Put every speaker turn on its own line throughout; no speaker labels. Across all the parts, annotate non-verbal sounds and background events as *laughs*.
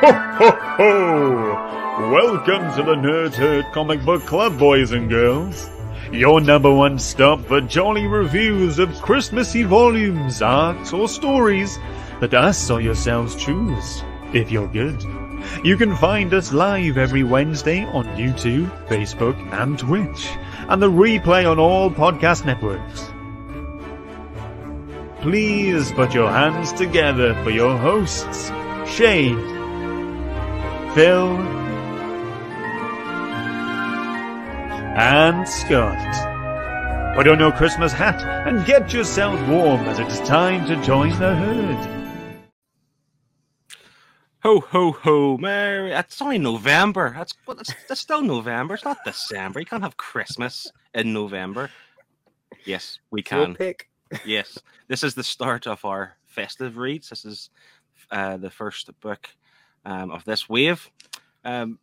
Ho, ho, ho! Welcome to the Nerd Herd Comic Book Club, boys and girls. Your number one stop for jolly reviews of Christmassy volumes, arcs, or stories that us or yourselves choose, if you're good. You can find us live every Wednesday on YouTube, Facebook, and Twitch, and the replay on all podcast networks. Please put your hands together for your hosts, Shane, Phil, and Scott. Put on your Christmas hat and get yourself warm as it's time to join the herd.
Ho ho ho, Merry! It's only November. That's well, that's, that's still November. It's not December. You can't have Christmas in November. Yes, we
Your
can.
pick.
Yes, this is the start of our festive reads. This is uh, the first book um, of this wave. Um,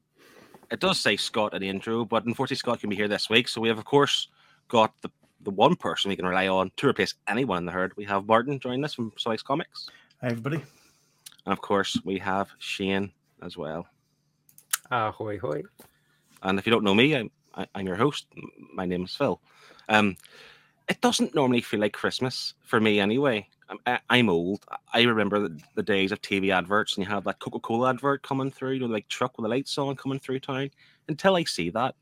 it does say Scott in the intro, but unfortunately, Scott can be here this week. So we have, of course, got the the one person we can rely on to replace anyone in the herd. We have Martin joining us from Slice Comics,
Hi, everybody.
and of course, we have Shane as well.
Ahoy hoy.
And if you don't know me, I'm, I- I'm your host. My name is Phil. Um, it doesn't normally feel like Christmas for me anyway. I'm, old. I remember the, the days of TV adverts and you have that Coca Cola advert coming through, you know, like truck with the lights on coming through town. Until I see that,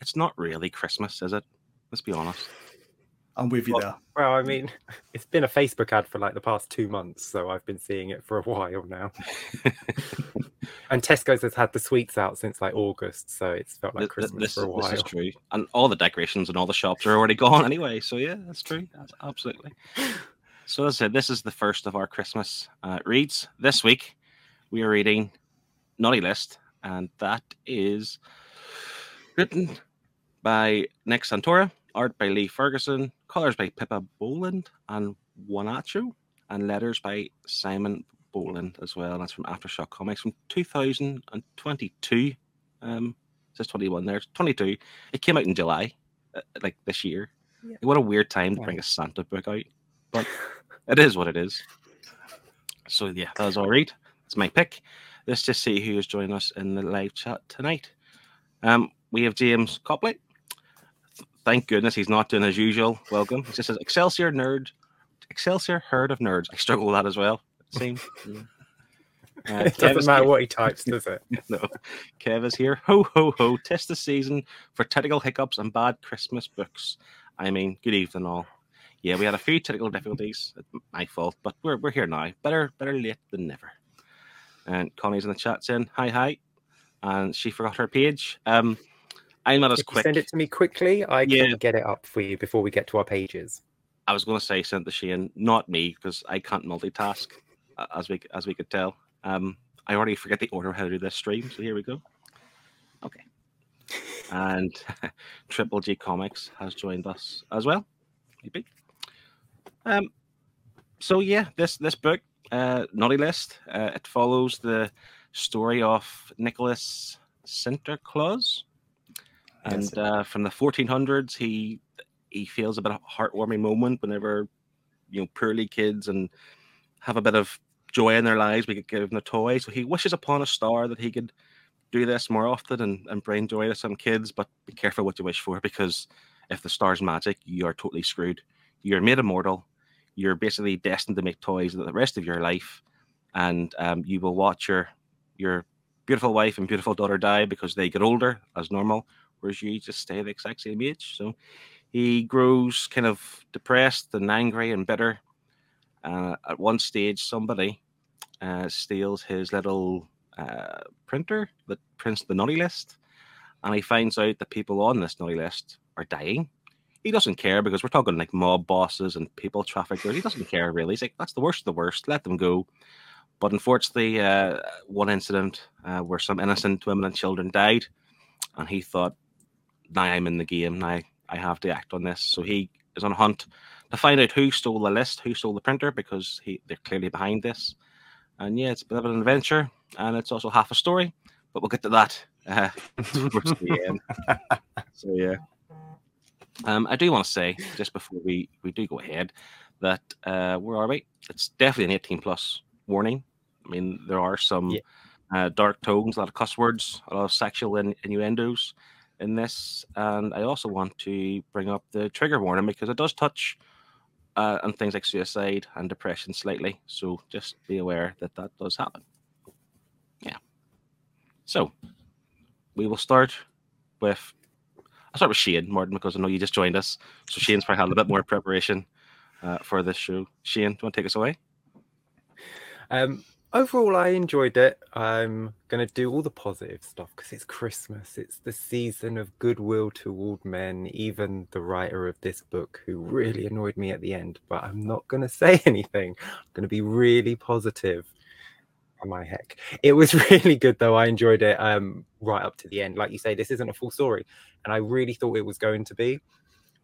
it's not really Christmas, is it? Let's be honest.
I'm with you
Well,
there.
Well, I mean, *laughs* it's been a Facebook ad for like the past two months, so I've been seeing it for a while now. *laughs* and Tesco's has had the sweets out since like August, so it's felt like
Th- th-
Christmas
this,
for a while.
this is true. And all the decorations and all the shops are already *laughs* gone anyway. So, yeah, that's true. That's absolutely. So, as I said, this is the first of our Christmas uh, reads. This week, we are reading Naughty List, and that is written by Nick Santora, art by Lee Ferguson, colors by Pippa Bowland and Wanacho, and letters by Simon Bowland as well. That's from Aftershock Comics from 2022. Um, it says 21 there. It's 22. It came out in July, uh, like this year.
Yeah.
What a weird time to bring a Santa book out, but *laughs* it is what it is. So yeah, that was all right. It's my pick. Let's just see who is joining us in the live chat tonight. Um, we have James Copley. Thank goodness he's not doing as usual. Welcome. It just says Excelsior nerd, Excelsior herd of nerds. I struggle with that as well. Same. Yeah. *laughs* Uh,
it doesn't matter
here.
what he types, does it? *laughs*
no. Kev is here. Ho ho ho. Test the season for technical hiccups and bad Christmas books. I mean, good evening all. Yeah, we had a few technical difficulties. My fault, but we're we're here now. Better better late than never. And Connie's in the chat saying hi hi, and she forgot her page. Um, I'm not as
If you
quick.
send it to me quickly, I
Yeah.
can get it up for you before we get to our pages.
I was going to say send the Shane, not me, because I can't multitask, uh, as we as we could tell. Um, I already forget the order of how to do this stream, so here we go. Okay. And *laughs* Triple G Comics has joined us as well. Maybe. Um. So yeah, this this book, uh, Naughty List, uh, it follows the story of Nicholas Sinterklass, and uh, from the 1400s, he he feels a bit of a heartwarming moment whenever you know poorly kids and have a bit of joy in their lives. We could give them a toy, so he wishes upon a star that he could do this more often and, and bring joy to some kids. But be careful what you wish for because if the star's magic, you are totally screwed. You're made immortal. You're basically destined to make toys the rest of your life, and um, you will watch your your beautiful wife and beautiful daughter die because they get older as normal, whereas you just stay the exact same age. So he grows kind of depressed and angry and bitter. Uh, at one stage, somebody uh, steals his little uh, printer that prints the naughty list, and he finds out that people on this naughty list are dying. He doesn't care because we're talking like mob bosses and people traffickers. He doesn't care really. He's like, that's the worst of the worst. Let them go. But unfortunately, uh, one incident uh, where some innocent women and children died, and he thought, now I'm in the game. Now I have to act on this. So he is on a hunt to find out who stole the list, who stole the printer, because he they're clearly behind this. And yeah, it's a bit of an adventure, and it's also half a story. But we'll get to that uh, *laughs* towards the end. *laughs* So yeah, um, I do want to say just before we we do go ahead that uh, where are we? It's definitely an 18 plus warning. I mean, there are some
Yeah.
uh, dark tones, a lot of cuss words, a lot of sexual in- innuendos in this. And I also want to bring up the trigger warning because it does touch uh, on things like suicide and depression slightly. So just be aware that that does happen. Yeah. So we will start with. I'll start with Shane Martin because I know you just joined us. So Shane's probably had a bit more preparation uh, for this show. Shane, do you want to take us away?
Um, overall, I enjoyed it. I'm going to do all the positive stuff because it's Christmas. It's the season of goodwill toward men, even the writer of this book, who really annoyed me at the end. But I'm not going *laughs* to say anything. I'm going to be really positive. My heck. It was *laughs* really good, though. I enjoyed it um, right up to the end. Like you say, this isn't a full story. And I really thought it was going to be.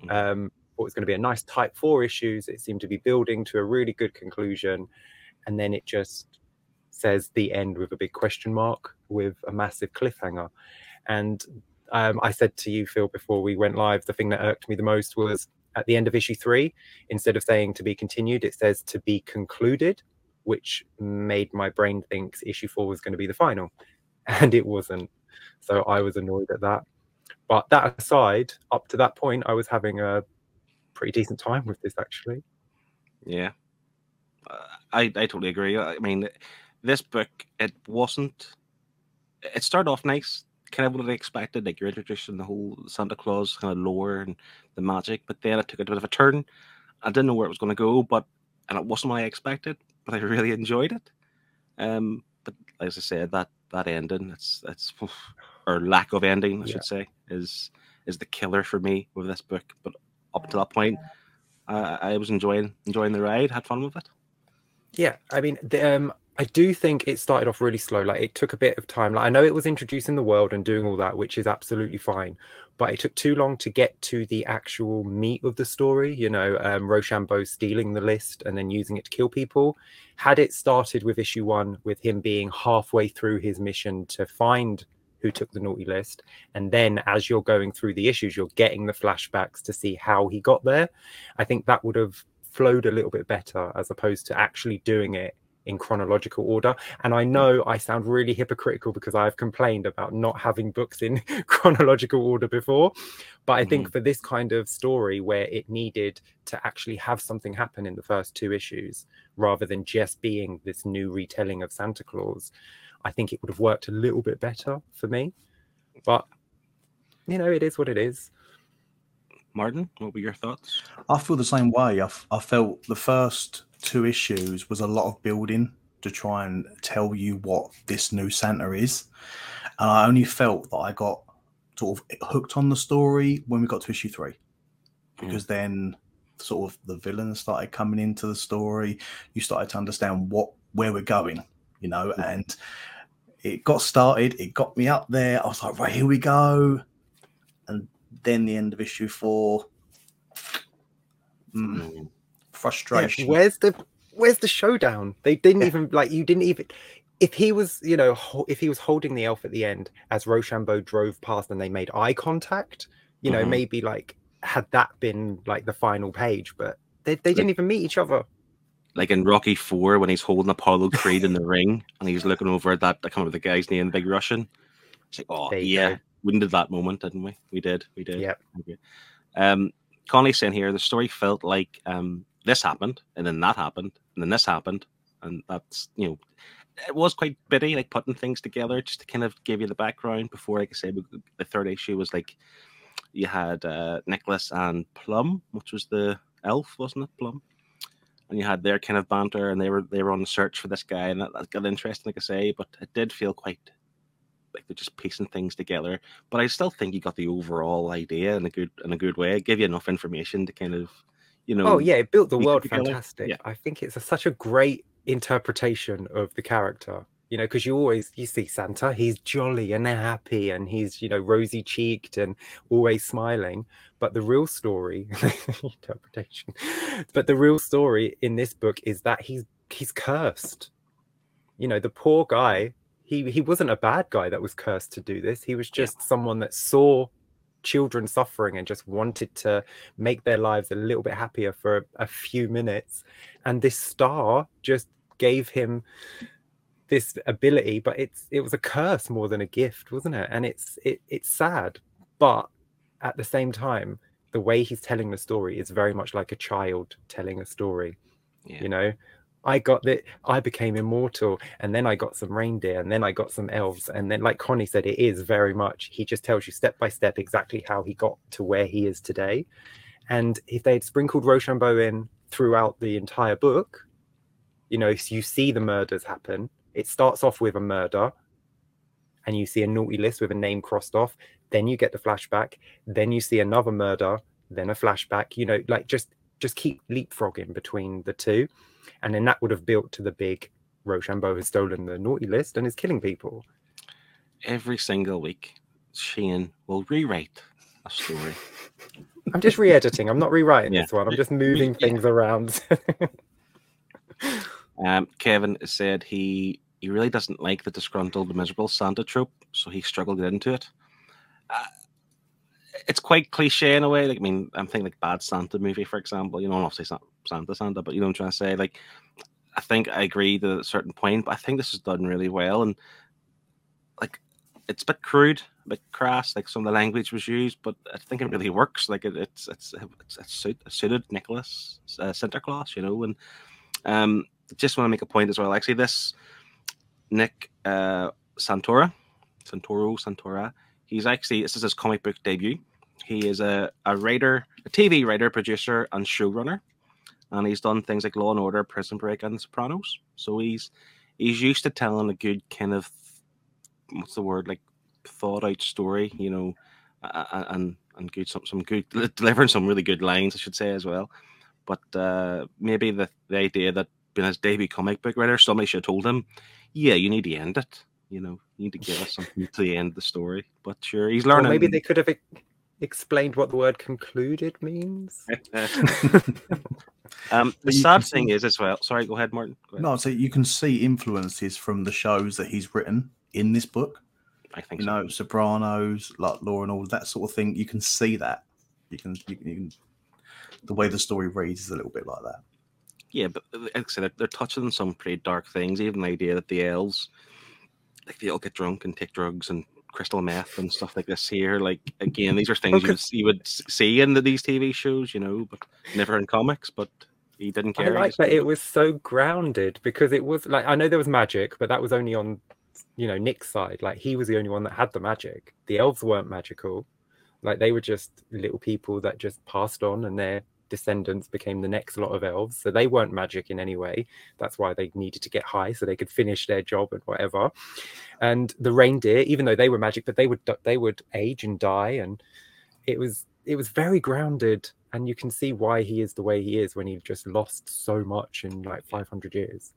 Mm.
Um, thought it was going to be a nice type four issues. It seemed to be building to a really good conclusion. And then it just says the end with a big question mark with a massive cliffhanger. And um, I said to you, Phil, before we went live, the thing that irked me the most was at the end of issue three, instead of saying to be continued, it says to be concluded, which made my brain think issue four was going to be the final. *laughs* And it wasn't. So I was annoyed at that. But that aside, up to that point, I was having a pretty decent time with this actually.
Yeah, uh, I I totally agree. I mean, this book it wasn't. It started off nice, kind of what I expected. Like you're the whole Santa Claus kind of lore and the magic, but then it took a bit of a turn. I didn't know where it was going to go, but and it wasn't what I expected. But I really enjoyed it. Um, but as I said, that that ending, it's it's or lack of ending, I
Yeah.
should say, is is the killer for me with this book. But up to that point, I, I was enjoying enjoying the ride, had fun with it.
Yeah, I mean, the, um, I do think it started off really slow. Like it took a bit of time. Like I know it was introducing the world and doing all that, which is absolutely fine, but it took too long to get to the actual meat of the story. You know, um, Rochambeau stealing the list and then using it to kill people. Had it started with issue one, with him being halfway through his mission to find who took the naughty list, and then as you're going through the issues, you're getting the flashbacks to see how he got there. I think that would have flowed a little bit better as opposed to actually doing it in chronological order. And I hmm. know I sound really hypocritical because I've complained about not having books in *laughs* chronological order before. But I think hmm. for this kind of story where it needed to actually have something happen in the first two issues rather than just being this new retelling of Santa Claus, I think it would have worked a little bit better for me. But you know, it is what it is.
Martin, what were your thoughts?
I feel the same way. I, f- I felt the first two issues was a lot of building to try and tell you what this new Santa is. And I only felt that I got sort of hooked on the story when we got to issue three. Hmm. Because then sort of the villains started coming into the story. You started to understand what where we're going, you know, hmm. and it got started, it got me up there. I was like, right, here we go. And then the end of issue four. Mm,
Mm.
Yeah,
frustration.
where's the where's the showdown? They didn't even like you didn't even if he was you know ho- if he was holding the elf at the end as Rochambeau drove past and they made eye contact, you know
Mhm.
maybe like had that been like the final page, but they they didn't even meet each other.
Like in Rocky Four when he's holding Apollo Creed in the ring and he's looking over at that I can't remember the guy's name, the big Russian. It's like, oh yeah,
go.
we did that moment, didn't we? We did, we did.
Yeah.
Okay. Um, Connie's saying here the story felt like um this happened and then that happened and then this happened and that's you know it was quite bitty like putting things together just to kind of give you the background before like I we- the third issue was like you had uh Nicholas and Plum which was the elf wasn't it Plum and you had their kind of banter and they were they were on the search for this guy and that, that got interesting like I say but it did feel quite like they're just piecing things together but I still think you got the overall idea in a good in a good way. It gave you enough information to kind of, you know.
Oh yeah, it built the world fantastic.
Yeah.
I think it's a, such a great interpretation of the character. You know, because you always you see Santa, he's jolly and happy, and he's you know rosy cheeked and always smiling. But the real story, *laughs* interpretation, but the real story in this book is that he's he's cursed. You know, the poor guy. He he wasn't a bad guy that was cursed to do this. He was
Yeah.
just someone that saw children suffering and just wanted to make their lives a little bit happier for a, a few minutes and this star just gave him this ability, but it's it was a curse more than a gift, wasn't it? And it's it it's sad, but at the same time, the way he's telling the story is very much like a child telling a story.
Yeah.
You know, I got that I became immortal, and then I got some reindeer, and then I got some elves, and then like Connie said, it is very much he just tells you step by step exactly how he got to where he is today. And if they had sprinkled Rochambeau in throughout the entire book, you know, you see the murders happen. It starts off with a murder, and you see a naughty list with a name crossed off. Then you get the flashback. Then you see another murder. Then a flashback. You know, like just just keep leapfrogging between the two, and then that would have built to the big. Rochambeau has stolen the naughty list and is killing people.
Every single week, Shane will rewrite a story. *laughs*
I'm just re-editing. I'm not rewriting
Yeah.
this one. I'm just moving
Yeah.
things around. *laughs*
Um, Kevin said he he really doesn't like the disgruntled, miserable Santa trope, so he struggled to get into it. Uh, it's quite cliche in a way. Like, I mean, I'm thinking like Bad Santa movie, for example. You know, obviously it's not Santa Santa, but you know I'm trying to say. Like, I think I agree to a certain point, but I think this is done really well, and like, it's a bit crude, a bit crass. Like some of the language was used, but I think it really works. Like, it, it's it's it's, it's suit, suited Nicholas uh, Santa Claus, you know, and um just want to make a point as well. Actually, this Nick uh, Santora, Santoro, Santora, he's actually this is his comic book debut. He is a, a writer, a TV writer, producer, and showrunner, and he's done things like Law and Order, Prison Break, and The Sopranos. So he's he's used to telling a good kind of what's the word like thought out story, you know, and and good some some good *laughs* delivering some really good lines, I should say as well. But uh, maybe the the idea that being his debut comic book writer, somebody should have told him, yeah, you need to end it. You know, you need to give us something to the end of the story. But sure, he's learning.
maybe they could have explained what the word concluded means. *laughs* *laughs*
um, the
you
sad thing
see-
is as well. Sorry, go ahead, Martin. Go ahead.
No, so you can see influences from the shows that he's written in this book.
I think
You
so.
know, Sopranos, like Law and all that sort of thing. You can see that. You can, you can, you can the way the story reads is a little bit like that.
Yeah, but uh, like I said, they're, they're touching on some pretty dark things. Even the idea that the elves, like they all get drunk and take drugs and crystal meth and stuff like this here. Like again, these are things you would, you would see in the, these TV shows, you know, but never in comics. But he didn't care. he
like that it was so grounded because it was like I know there was magic, but that was only on you know Nick's side. Like he was the only one that had the magic. The elves weren't magical. Like they were just little people that just passed on and their descendants became the next lot of elves. So they weren't magic in any way. That's why they needed to get high so they could finish their job and whatever. And the reindeer, even though they were magic, but they would they would age and die and it was it was very grounded and you can see why he is the way he is when he just lost so much in like 500 years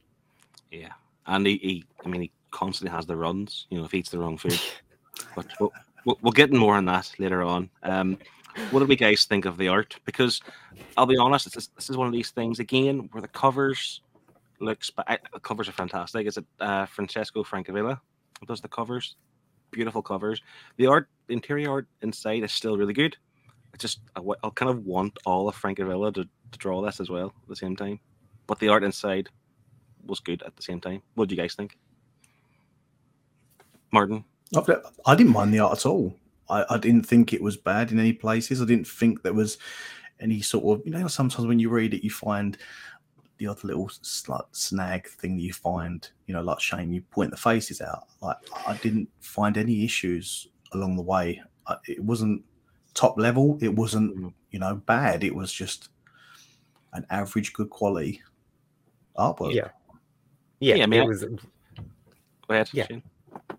Yeah, and he, he, I mean, he constantly has the runs. You know, if he eats the wrong food. *laughs* but we'll, we'll, we'll get more on that later on. Um, what do we guys think of the art? Because I'll be honest, this is, this is one of these things again where the covers looks, but I, the covers are fantastic. Is it uh, Francesco Francavilla who does the covers? Beautiful covers. The art, the interior art inside is still really good. I just, I, I kind of want all of Francavilla to, to draw this as well at the same time. But the art inside was good at the same time. What do you guys think? Martin?
I didn't mind the art at all. I, I didn't think it was bad in any places. I didn't think there was any sort of you know sometimes when you read it you find the other little s- like snag thing that you find you know like Shane you point the faces out like I didn't find any issues along the way. I, it wasn't top level. It wasn't
Mhm.
you know bad. It was just an average good quality artwork.
yeah yeah,
Yeah, I mean,
it was
Go ahead.
Yeah.
Shane.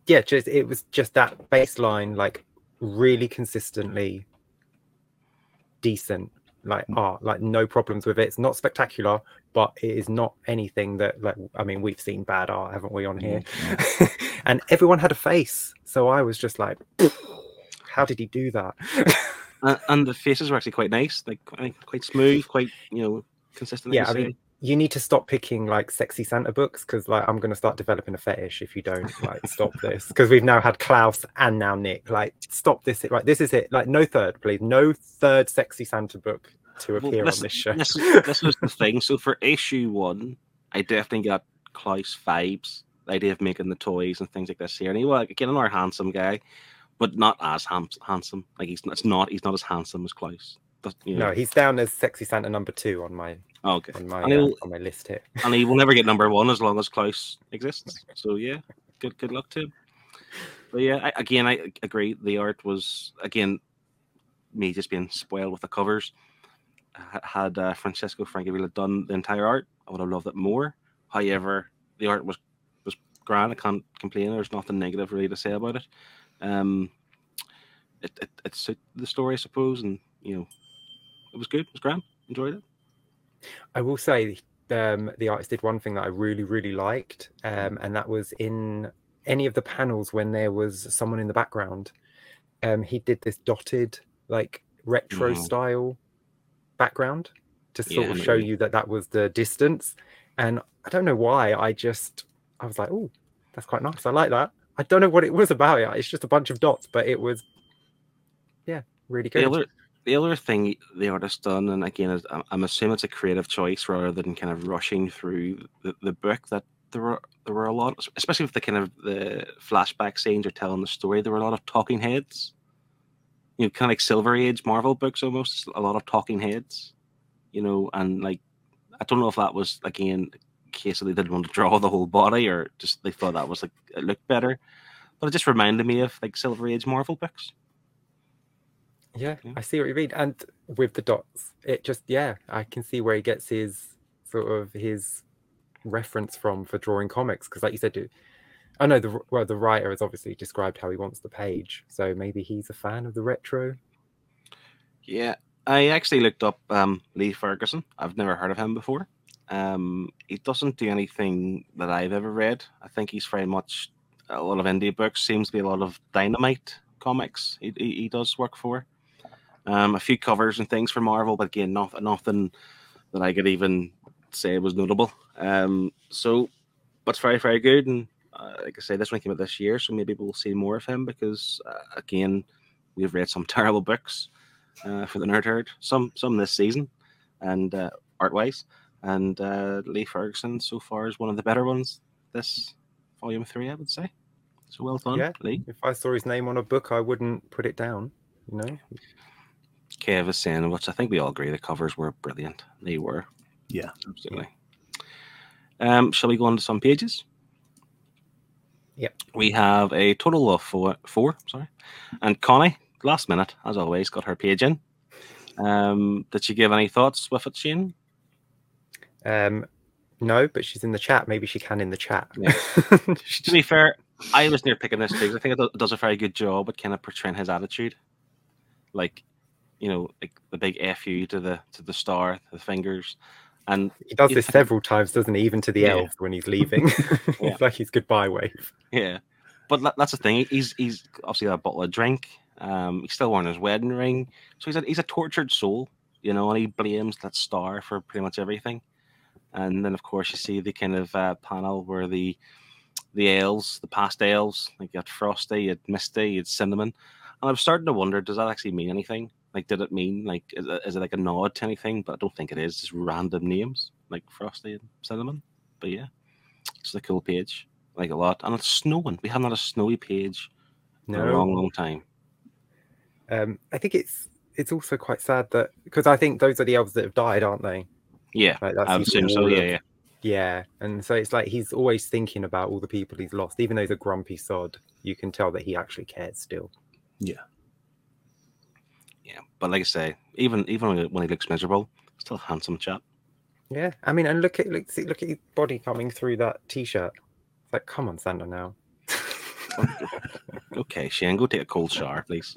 yeah just it was just that baseline like really consistently decent like mm. art like no problems with it. It's not spectacular but it is not anything that like i mean we've seen bad art haven't we on here? Mm, *laughs* and everyone had a face so i was just like how did he do that?
And, and the faces were actually quite nice, like quite, quite smooth, quite you know consistent. like
yeah i mean you need to stop picking like sexy santa books because like i'm going to start developing a fetish if you don't like stop *laughs* this because we've now had klaus and now nick like stop this right this is it like no third please no third sexy santa book to
Well,
appear
this,
on this show *laughs*
This, this was the thing. So for issue one, I definitely got Klaus vibes. the idea of making the toys and things like this here. And he was like, again another handsome guy, but not as ham- handsome. Like he's it's not he's not as handsome as Klaus. But, you know,
No, he's down as sexy Santa number two on my
okay.
on my
And
uh, on my list here.
and he will *laughs* never get number one as long as Klaus exists. So yeah, good good luck to him. But yeah, I, again, I agree. The art was again me just being spoiled with the covers. Ha- Had uh, Francesco Francavilla done the entire art, I would have loved it more. However, the art was was grand. I can't complain. There's nothing negative really to say about it. Um, it it, it suited the story, I suppose, and you know, it was good. It was grand. Enjoyed it.
I will say um, the artist did one thing that I really, really liked, um, and that was in any of the panels when there was someone in the background. Um, he did this dotted, like retro
Mhm.
style background to sort
I
of show
what you
that that was the distance. And I don't know why. I just, I was like, oh, that's quite nice. I like that. I don't know what it was about it. It's just a bunch of dots, but it was, yeah, really good.
other the other thing the artist done, and again, I'm- I'm assuming it's a creative choice rather than kind of rushing through the, the book. That there were there were a lot, especially with the kind of the flashback scenes or telling the story. There were a lot of talking heads. You know, kind of like Silver Age Marvel books almost. A lot of talking heads. You know, and like I don't know if that was again a case that they didn't want to draw the whole body or just they thought that was like it looked better. But it just reminded me of like Silver Age Marvel books.
Yeah,
Yeah.
I see what you mean. And with the dots, it just yeah, I can see where he gets his sort of his reference from for drawing comics. Because like you said, I know the well the writer has obviously described how he wants the page, so maybe he's a fan of the retro.
Yeah, I actually looked up um, Lee Ferguson. I've never heard of him before. Um, he doesn't do anything that I've ever read. I think he's very much a lot of indie books. Seems to be a lot of Dynamite comics. He, he, he does work for. Um, a few covers and things for Marvel, but again, not, nothing that I could even say was notable. Um, so, but it's very very good. And uh, like I say, this one came out this year, so maybe we'll see more of him because uh, again, we've read some *laughs* terrible books uh, for the Nerd Herd. Some some this season, and uh, art wise, and uh, Lee Ferguson so far is one of the better ones. This volume three, I would say. So well done,
Yeah.
Lee.
If I saw his name on a book, I wouldn't put it down. You know,
Kev is saying, which I think we all agree, the covers were brilliant. They were.
Yeah.
absolutely. Um, shall we go on to some pages?
Yep.
We have a total of four. Four, sorry. And Connie, last minute, as always, got her page in. Um, did she give any thoughts with it, Shane?
um, no, but she's in the chat. Maybe she can in the chat.
Yeah. *laughs*
She
To be fair, I was near picking this too. 'cause I think it does a very good job at kind of portraying his attitude, like you know, like the big fu to the to the star, the fingers, and
He does this
think-
several times, doesn't he? Even to the
Yeah.
elves when he's leaving. *laughs*
Yeah.
it's like his goodbye wave.
yeah. But that, that's the thing. He's he's obviously got a bottle of drink. Um, he's still wearing his wedding ring, so he's a he's a tortured soul, you know, and he blames that star for pretty much everything. And then, of course, you see the kind of uh, panel where the the ales, the past ales, like you had Frosty, you had Misty, you had Cinnamon, and I'm starting to wonder, does that actually mean anything? Like, did it mean like is it, is it like a nod to anything? But I don't think it is. Just random names like Frosty and Cinnamon. But yeah, it's a cool page, I like a lot, and it's snowing. We haven't had a snowy page in a long, long time.
um, I think it's it's also quite sad that because I think those are the elves that have died, aren't they?
Yeah,
Like,
I assume so. Yeah, yeah.
Yeah, and so it's like he's always thinking about all the people he's lost, even though he's a grumpy sod. You can tell that he actually cares still.
Yeah, but like I say, even even when he- looks miserable, still a handsome chap.
Yeah, I mean, and look at look see, look at his body coming through that t-shirt. It's like, come on, Santa now. *laughs*
Okay, Shane, go take a cold shower, please.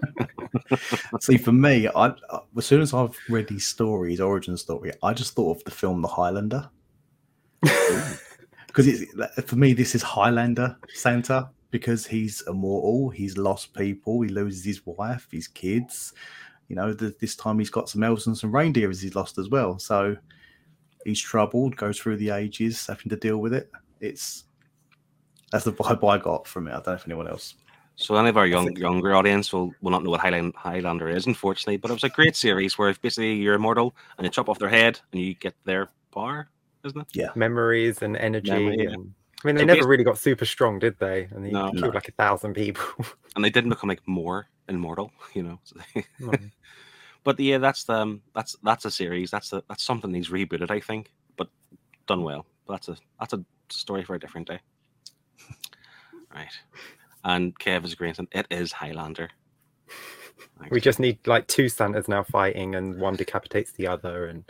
*laughs*
See, for me, I as soon as I've read his story, his origin story, I just thought of the film The Highlander. *laughs* Because it's for me, this is Highlander Santa because he's immortal. He's lost people. He loses his wife, his kids. You know, th this time he's got some elves and some reindeer as he's lost as well. So he's troubled, goes through the ages, having to deal with it. It's that's the vibe I got from it. I don't know if anyone else.
So any of our young younger audience will, will not know what Highland, Highlander is, unfortunately. But it was a great series where basically you're immortal and you chop off their head and you get their power, isn't it?
Yeah, Memories and energy,
Memory, yeah.
I mean, they
So
never
basi-
really got super strong, did they? And they
No.
killed
No.
like a thousand people. *laughs*
and they didn't become like more immortal, *laughs* you know. so *laughs* they- but yeah, that's the um, that's that's a series. That's a, that's something he's rebooted, I think, but done well. But that's a that's a story for a different day. *laughs* right. And Kev is agreeing. It is Highlander.
we just need like two Santas now fighting, and one decapitates the other. And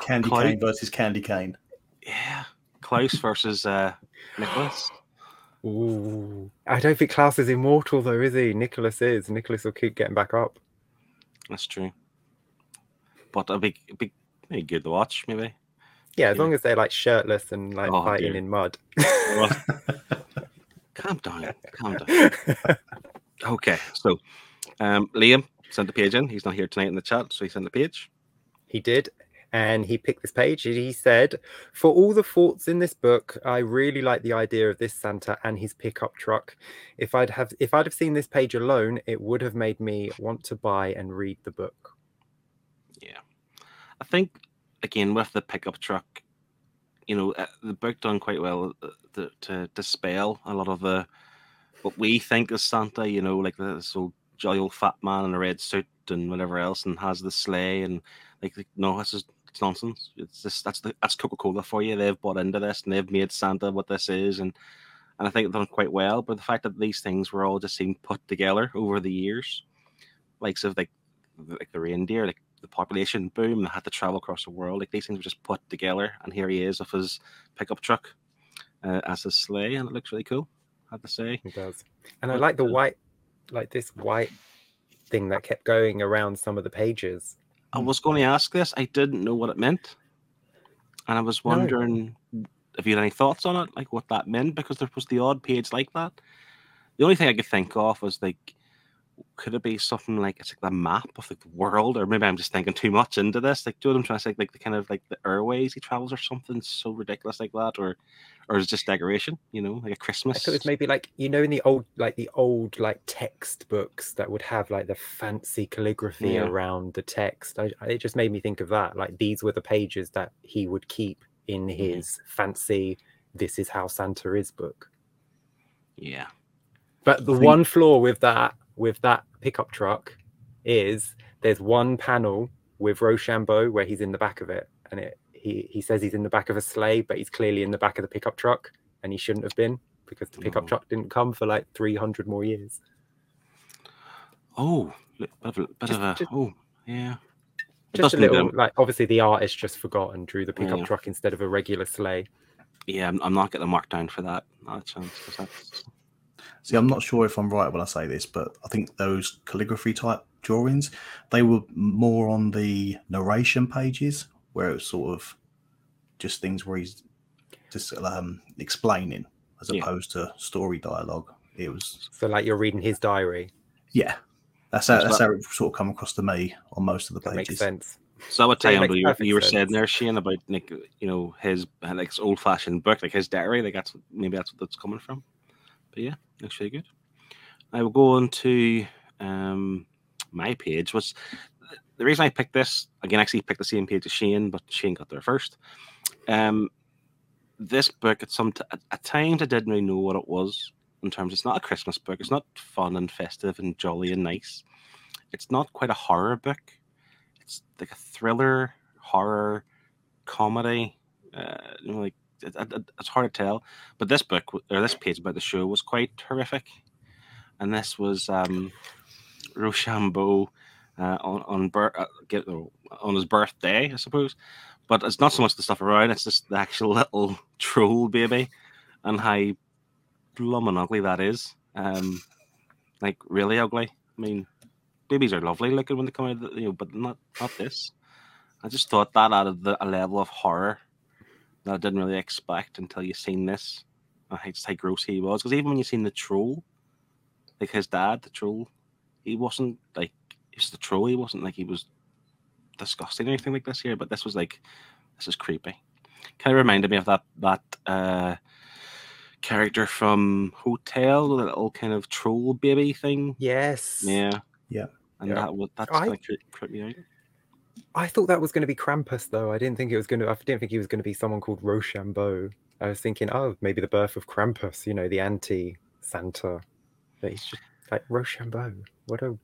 Candy
Clyde-
cane versus candy cane.
yeah, Klaus versus uh, Nicholas.
Ooh, I don't think Klaus is immortal though, is he? Nicholas is. Nicholas will keep getting back up.
That's true. But a big, big, maybe good to watch. Maybe.
Yeah, as
Yeah.
long as they're like shirtless and like
Oh,
fighting
dear.
in mud. *laughs*
Calm down. Calm down. Okay, so um, Liam sent the page in. He's not here tonight in the chat, so he sent the page.
He did. And he picked this page and he said, For all the faults in this book, I really like the idea of this Santa and his pickup truck. If I'd have if I'd have seen this page alone, it would have made me want to buy and read the book.
Yeah, I think again with the pickup truck, you know, uh, the book done quite well uh, to, to dispel a lot of the what we think is Santa. You know, like this old jolly old fat man in a red suit and whatever else, and has the sleigh and like like, no, this is it's nonsense. It's just that's the that's Coca Cola for you. They've bought into this and they've made Santa what this is, and and I think they've done quite well. But the fact that these things were all just seemed put together over the years, like so like like the reindeer, like the population boom, had to travel across the world. Like these things were just put together, and here he is with his pickup truck uh, as his sleigh, and it looks really cool. I have to say,
It does. And I like the
uh,
white like this white thing that kept going around some of the pages.
I hmm. was going to ask this. I didn't know what it meant, and I was
No.
wondering if you had any thoughts on it, like what that meant, because there was the odd page like that. The only thing I could think of was like, could it be something like it's like the map of like the world, or maybe I'm just thinking too much into this. Like, do you know what I'm trying to say? Like the kind of like the airways he travels, or something so ridiculous like that, or or is it just decoration? You know, like a Christmas.
I thought it was maybe like you know in the old like the old like textbooks that would have like the fancy calligraphy
Yeah.
around the text. I, I- it just made me think of that. Like these were the pages that he would keep in
Mm-hmm.
his fancy "This is how Santa is" book.
yeah,
But the
think-
one flaw with that with that pickup truck is there's one panel with Rochambeau where he's in the back of it, and it he he says he's in the back of a sleigh, but he's clearly in the back of the pickup truck, and he shouldn't have been because the pickup
No.
truck didn't come for like 300 more years.
Oh, li- bit of a, bit
Just-
of a
just-
oh, yeah. It
Just a
need a-
little like obviously the artist just forgot and drew the pickup
Yeah.
truck instead of a regular sleigh.
Yeah, I'm, I'm not getting a mark down for that. Not a chance. 'cause that's,
See, I'm not sure if I'm right when I say this, but I think those calligraphy type drawings, they were more on the narration pages where it was sort of just things where he's just um, explaining as
Yeah.
opposed to story dialogue. It was,
So like you're reading his diary.
yeah, that's how,
That's
that's how it sort of come across to me on most of the
That makes
pages.
sense.
So I would
So it
tie on
makes
to you, you were saying
sense.
there, Shane, about like you know his like old fashioned book, like his diary. Like that's maybe that's what that's coming from. But yeah, looks really good. I will go on to um my page. Was the reason I picked this again? Actually, picked the same page as Shane, but Shane got there first. Um, this book at some t- at, times I didn't really know what it was in terms. It's not a Christmas book. It's not fun and festive and jolly and nice. It's not quite a horror book it's like a thriller, horror, comedy. Uh, you know, like it, it- it's hard to tell. But this book or this page about the show was quite horrific, and this was um, Rochambeau uh, on on uh, get, oh, on his birthday, I suppose. But it's not so much the stuff around; it's just the actual little *laughs* troll baby, and how blooming ugly that is. Um, like really ugly. I mean, babies are lovely looking when they come out, the, you know, but not not this. I just thought that added the, a level of horror that I didn't really expect until you seen this. I hate to how gross he was because even when you seen the troll, like his dad, the troll, he wasn't like he's the troll. He wasn't like he was disgusting or anything like this here. But this was like this is creepy. Kind of reminded me of that that uh, character from Hotel, the little kind of troll baby thing.
Yes.
Yeah.
Yeah.
And
Yeah.
that was that's
I-
kind of creep, creep me out.
I thought that was going to be Krampus though. I didn't think it was going to. I didn't think he was going to be someone called Rochambeau. I was thinking, oh, maybe the birth of Krampus, you know, the anti Santa. But he's just like Rochambeau. What a.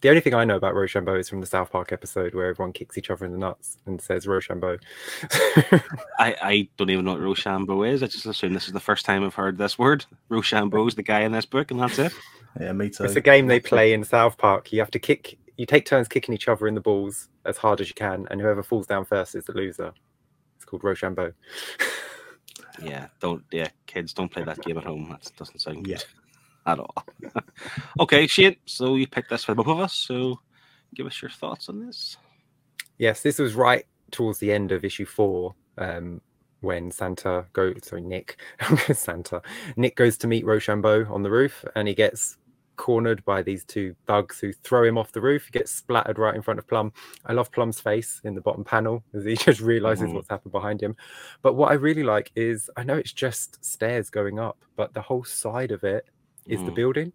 The only thing I know about Rochambeau is from the South Park episode where everyone kicks each other in the nuts and says Rochambeau. *laughs*
I, I don't even know what Rochambeau is. I just assume this is the first time I've heard this word. Rochambeau is the guy in this book, and that's it.
Yeah, me too.
it's a game they play in South Park. You have to kick, you take turns kicking each other in the balls as hard as you can, and whoever falls down first is the loser. It's called Rochambeau. *laughs*
Yeah, don't yeah, kids don't play that game at home. That doesn't sound good
Yeah.
At all. *laughs* okay, Shane. So you picked this for both of us. So give us your thoughts on this.
Yes, this was right towards the end of issue four, um, when Santa goes. Sorry, Nick. *laughs* Santa. Nick goes to meet Rochambeau on the roof, and he gets cornered by these two thugs who throw him off the roof. He gets splattered right in front of Plum. I love Plum's face in the bottom panel as he *laughs* just realizes
Mhm.
what's happened behind him. But what I really like is I know it's just stairs going up, but the whole side of it is the
Mm.
building,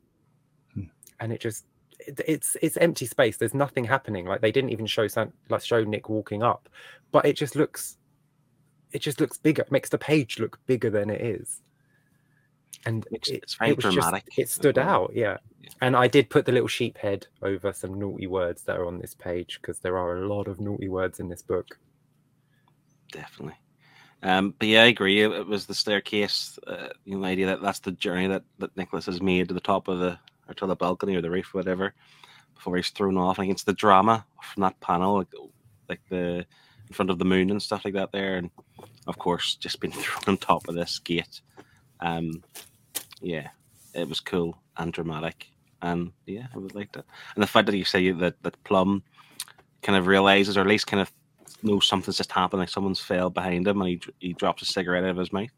Hmm.
and it just it, it's it's empty space. There's nothing happening. Like they didn't even show San, like show Nick walking up, but it just looks it just looks bigger. It makes the page look bigger than it is. And
It's-
it,
it's very
it was Just, it stood
well.
out, yeah.
Yeah.
And I did put the little sheep head over some naughty words that are on this page because there are a lot of naughty words in this book.
Definitely. Um, but yeah, I agree. It, it was the staircase. Uh, you know, the idea that that's the journey that that Nicholas has made to the top of the or to the balcony or the roof, whatever, before he's thrown off. And against the drama from that panel, like, like the in front of the moon and stuff like that there, and of course, just being *laughs* thrown on top of this gate. Um, yeah, it was cool and dramatic, and yeah, I would like that. And the fact that you say that that Plum kind of realizes, or at least kind of knows something's just happened, like someone's fell behind him, and he he drops a cigarette out of his mouth.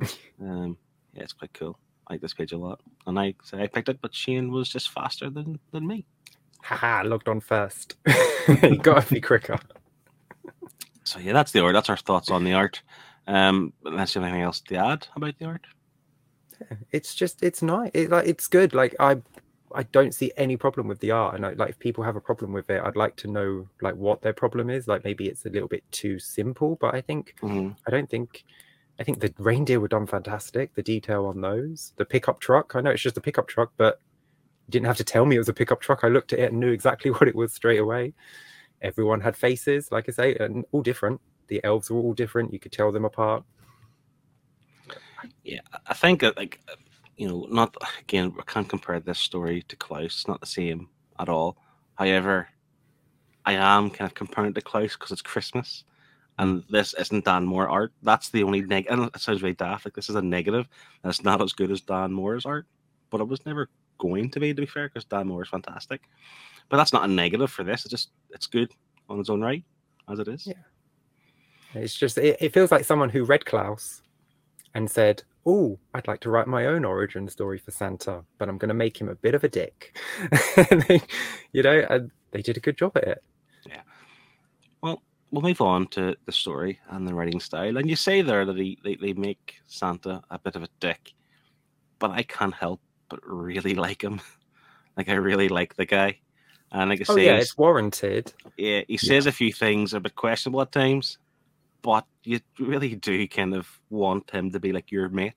*laughs* um, yeah, it's quite cool. I like this page a lot, and I say I picked it, but Shane was just faster than than me.
Haha, logged on first. you gotta be quicker. *laughs*
So yeah, that's the art. That's our thoughts on the art. Um, unless you have anything else to add about the art.
It's just it's nice. It, like it's good. Like I I don't see any problem with the art. And I, like if people have a problem with it, I'd like to know like what their problem is. Like maybe it's a little bit too simple, but I think
Mhm.
I don't think I think the reindeer were done fantastic. The detail on those, the pickup truck. I know it's just a pickup truck, but you didn't have to tell me it was a pickup truck. I looked at it and knew exactly *laughs* what it was straight away. Everyone had faces, like I say, and all different. The elves were all different. You could tell them apart.
Yeah, I think like you know, not again, I can't compare this story to Klaus. It's not the same at all. However, I am kind of comparing it to Klaus because it's Christmas, and this isn't Dan Mora art. That's the only negative. And it sounds very daft. Like this is a negative, and it's not as good as Dan Mora's art. But it was never going to be, to be fair, because Dan Mora is fantastic. But that's not a negative for this. It's just it's good on its own right, as it is.
Yeah. It's just it, it feels like someone who read Klaus and said, "Oh, I'd like to write my own origin story for Santa, but I'm going to make him a bit of a dick." *laughs* they, you know, and they did a good job at it. Yeah.
Well, we'll move on to the story and the writing style. And you say there that he, they, they make Santa a bit of a dick, but I can't help but really *laughs* like him. like I really like the guy. And like I
Oh
say,
yeah, it's warranted.
yeah, he says a few things a bit questionable at times, but you really do kind of want him to be like your mate.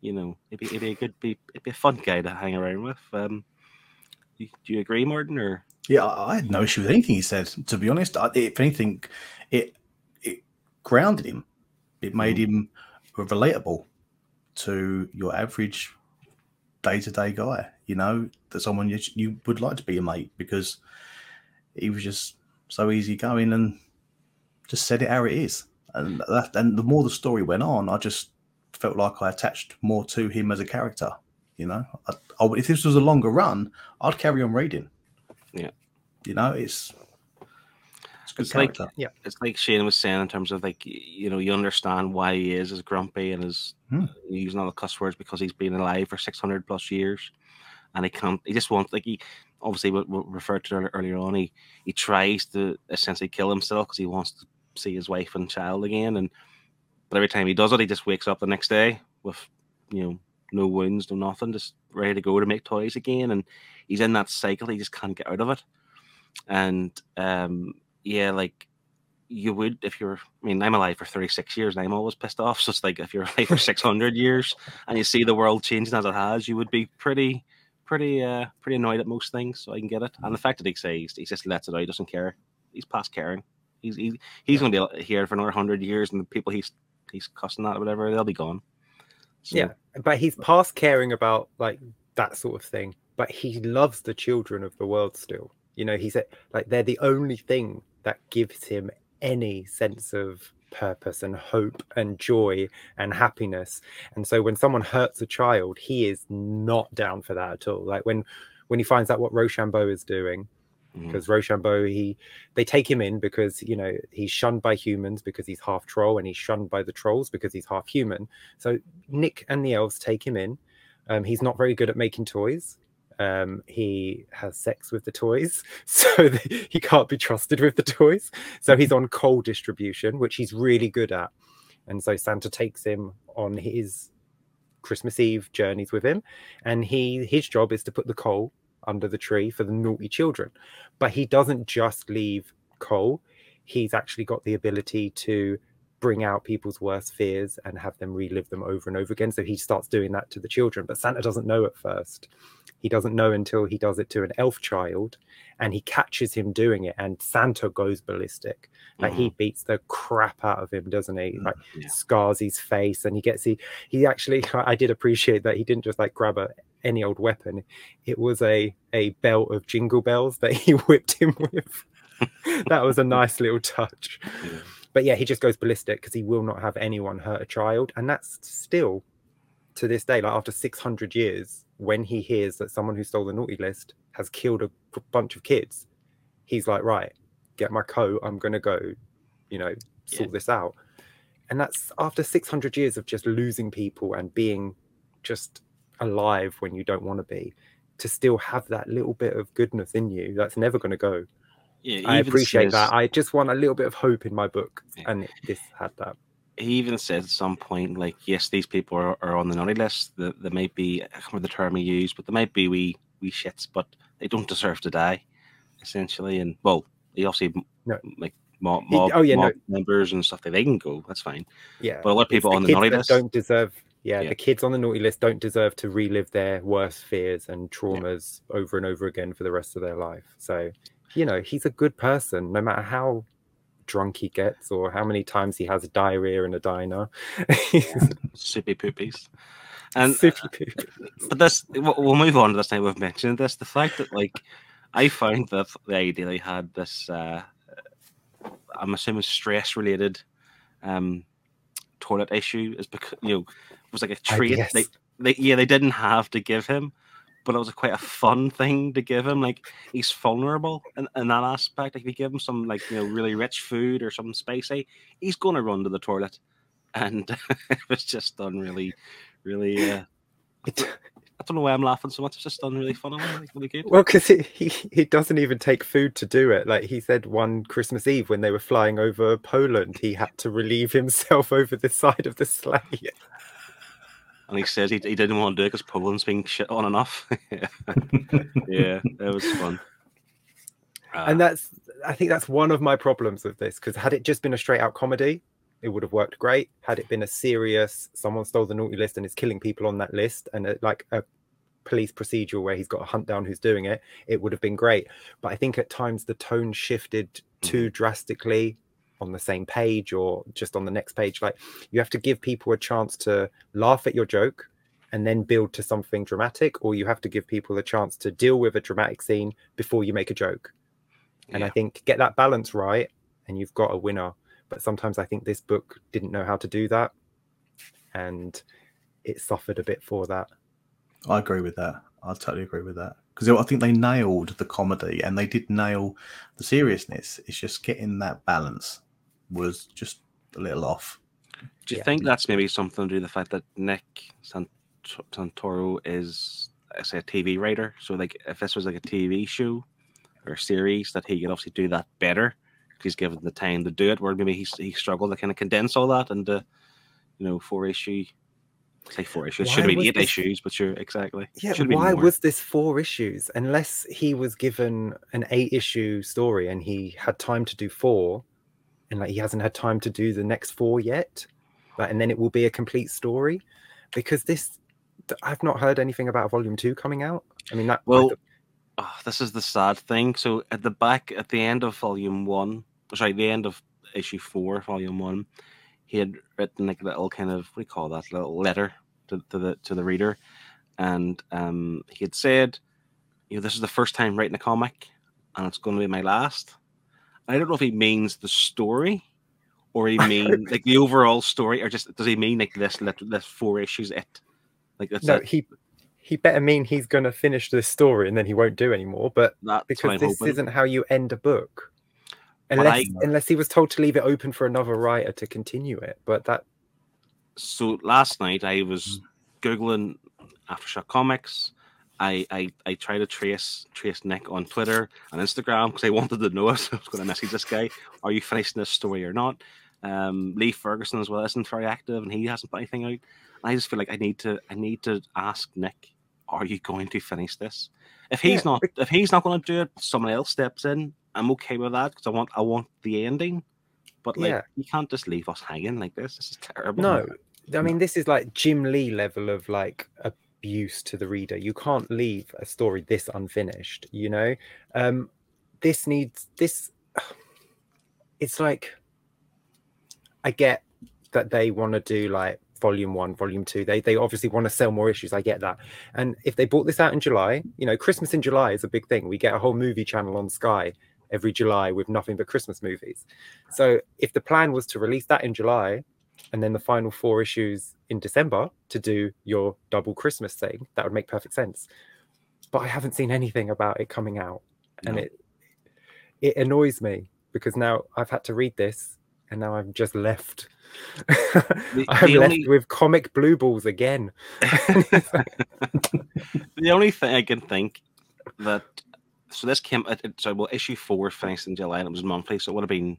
You know, it'd be, it'd be a good, be, it'd be a fun guy to hang around with. Um, do you agree, Martin? Or
Yeah, I had no issue with anything he said. To be honest, I, if anything, it it grounded him. It made him relatable to your average day to day guy. You know, that someone you, you would like to be a mate because he was just so easygoing and just said it how it is. And that, and the more the story went on, I just felt like I attached more to him as a character. You know, I, I, if this was a longer run, I'd carry on reading.
Yeah.
You know, it's it's a good
It's like-
character.
it's like Shane was saying in terms of like you know you understand why he is as grumpy and is
Hmm.
using all the cuss words because he's been alive for six hundred plus years, and he can't. He just wants like he obviously what what referred to earlier on. He he tries to essentially kill himself because he wants to see his wife and child again, and but every time he does it, he just wakes up the next day with you know no wounds, no nothing, just ready to go to make toys again, and he's in that cycle. He just can't get out of it, and um yeah, like you would if you're. I mean, I'm alive for 36 years, and I'm always pissed off. *laughs* So it's like if you're alive for 600 years and you see the world changing as it has, you would be pretty, pretty, uh, pretty annoyed at most things. So I can get it. And the fact that he says he just lets it out, he doesn't care. He's past caring. He's he's, he's going to be here for another hundred years, and the people he's he's cussing at or whatever, they'll be gone. So,
Yeah, but he's past caring about like that sort of thing. But he loves the children of the world still. You know, he's a, like they're the only thing that gives him any sense of purpose and hope and joy and happiness. And so when someone hurts a child, he is not down for that at all. Like when when he finds out what Rochambeau is doing,
mhm.
because Rochambeau he they take him in because you know he's shunned by humans because he's half troll and he's shunned by the trolls because he's half human. So Nick and the elves take him in. Um, he's not very good at making toys. Um, he has sex with the toys, *laughs* so *laughs* he can't be trusted with the toys. So he's on coal distribution, which he's really good at. And so Santa takes him on his Christmas Eve journeys with him, and he his job is to put the coal under the tree for the naughty children. But he doesn't just leave coal; he's actually got the ability to bring out people's worst fears and have them relive them over and over again. So he starts doing that to the children, but Santa doesn't know at first. He doesn't know until he does it to an elf child and he catches him doing it, and Santa goes ballistic. Like he mm. beats the crap out of him, doesn't he? Mm, like
Yeah.
scars his face, and he gets he he actually. *laughs* I did appreciate that he didn't just like grab a any old weapon. It was a a belt of jingle bells that he *laughs* whipped him with. that was a nice little touch.
Yeah.
But yeah, he just goes ballistic because he will not have anyone hurt a child, and that's still to this day, like after 600 years, when he hears that someone who stole the naughty list has killed a bunch of kids, he's like, right, get my coat. I'm gonna go, you know, sort this out. And that's after 600 years of just losing people and being just alive when you don't want to be. To still have that little bit of goodness in you, that's never going to go.
Yeah,
I appreciate
says-
that. I just want a little bit of hope in my book,
Yeah.
and it, this had that.
he even said at some point, like, yes, these people are, are on the naughty list. They, they might be, I can't remember the term he used, but there might be we we shits, but they don't deserve to die, essentially. And, well, he obviously,
No.
like, mob, mob,
oh, yeah, no.
members and stuff, that they can go, that's fine.
Yeah,
But a lot of people on the naughty list,
don't deserve. Yeah,
Yeah.
the kids on the naughty list don't deserve to relive their worst fears and traumas over and over again for the rest of their life. So, you know, he's a good person, no matter how drunk he gets or how many times he has diarrhea in a diner.
soupy *laughs* poopies. And
Super poop.
but this we'll we'll move on to this now we've mentioned this the fact that like i found that the idea they had this uh i'm assuming stress related um toilet issue is because you know was like a
treat.
They, they yeah they didn't have to give him but it was quite a fun thing to give him like he's vulnerable in, in that aspect like if you give him some like you know really rich food or something spicy he's gonna run to the toilet and *laughs* it was just done really really uh *laughs* I don't know why I'm laughing so much. It's just done really fun. Like, really good.
Well, because he, he he doesn't even take food to do it. Like he said one Christmas Eve when they were flying over Poland, he had to relieve himself *laughs* over the side of the sleigh.
And he says he, he didn't want to do it because Poland's being shit on enough. *laughs* yeah, yeah, it was fun. Uh,
and that's I think that's one of my problems with this because had it just been a straight out comedy, it would have worked great. Had it been a serious, someone stole the naughty list and is killing people on that list, and a, like a police procedural where he's got to hunt down who's doing it, it would have been great. But I think at times the tone shifted too drastically on the same page or just on the next page. Like you have to give people a chance to laugh at your joke and then build to something dramatic, or you have to give people a chance to deal with a dramatic scene before you make a joke. And I think get that balance right, and you've got a winner. But sometimes I think this book didn't know how to do that, and it suffered a bit for that.
I agree with that. I totally agree with that because I think they nailed the comedy and they did nail the seriousness. It's just getting that balance was just a little off.
Do you
yeah.
think that's maybe something to do with the fact that Nick Sant- Santora is, I say, a TV writer? So, like, if this was like a TV show or a series, that he could obviously do that better because he's given the time to do it. Where maybe he's he struggled to kind of condense all that into, you know, four issue. Say four issues.
Why
Should have been eight
this-
issues, but sure, exactly.
Yeah,
Should
why was this four issues? Unless he was given an eight issue story and he had time to do four, and like he hasn't had time to do the next four yet. Like, and then it will be a complete story because this I've not heard anything about volume two coming out. I mean that
Well,
th-
oh, this is the sad thing. So at the back, at the end of volume one, sorry, the end of issue four, volume one, he had written like a little kind of what do you call that little letter to, to the to the reader, and um, he had said, you know, this is the first time writing a comic, and it's going to be my last. I don't know if he means the story, or he *laughs* mean like the overall story, or just does he mean like this lit- this four issues it, like that's
no,
it.
he he better mean he's going to finish this story and then he won't do anymore. But
That's
because this
hoping.
isn't how you end a book, unless
I-
unless he was told to leave it open for another writer to continue it. But that
so last night I was hmm. googling Aftershock Comics. I, I I tried to trace trace Nick on Twitter and Instagram because I wanted to know if I was going to message this guy. Are you finishing this story or not? Um, Lee Ferguson as well isn't very active and he hasn't put anything out. And I just feel like I need to I need to ask Nick, are you going to finish this? If he's
Yeah,
not if he's not going to do it, someone else steps in. I'm okay with that because I want I want the ending. But like
Yeah.
you can't just leave us hanging like this. This is terrible.
no, I mean this is like Jim Lee level of like abuse to the reader. You can't leave a story this unfinished. You know, um, this needs this. *sighs* It's like I get that they want to do like volume one, volume two. They they obviously want to sell more issues. I get that. And if they bought this out in July, you know, Christmas in July is a big thing. We get a whole movie channel on Sky every July with nothing but Christmas movies. So if the plan was to release that in July and then the final four issues in December to do your double Christmas thing, that would make perfect sense. But I haven't seen anything about it coming out. And
No.
it it annoys me because now I've had to read this and now I'm just left. *laughs* I'm
the
left
only-
with comic blue balls again. *laughs*
The only thing I can think that so this came it, it- so well issue four finished in July and it was monthly, so it would have been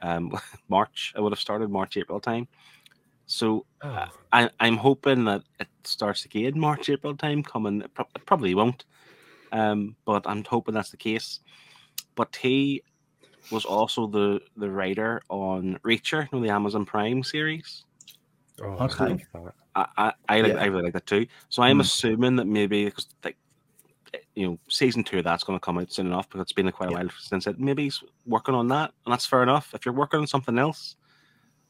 um *laughs* March. I would have started March April time. So
oh,
I, I'm hoping that it starts again March April time coming. It, prob- it probably won't, um, but I'm hoping that's the case. But he was also the the writer on Reacher, you know, the Amazon Prime series.
oh,
Okay.
I.
I I, I, like,
Yeah.
I really like that too. So I'm
Hmm.
assuming that maybe because like you know season two of that's going to come out soon enough because it's been quite a
Yeah.
while since it. Maybe he's working on that, and that's fair enough. If you're working on something else,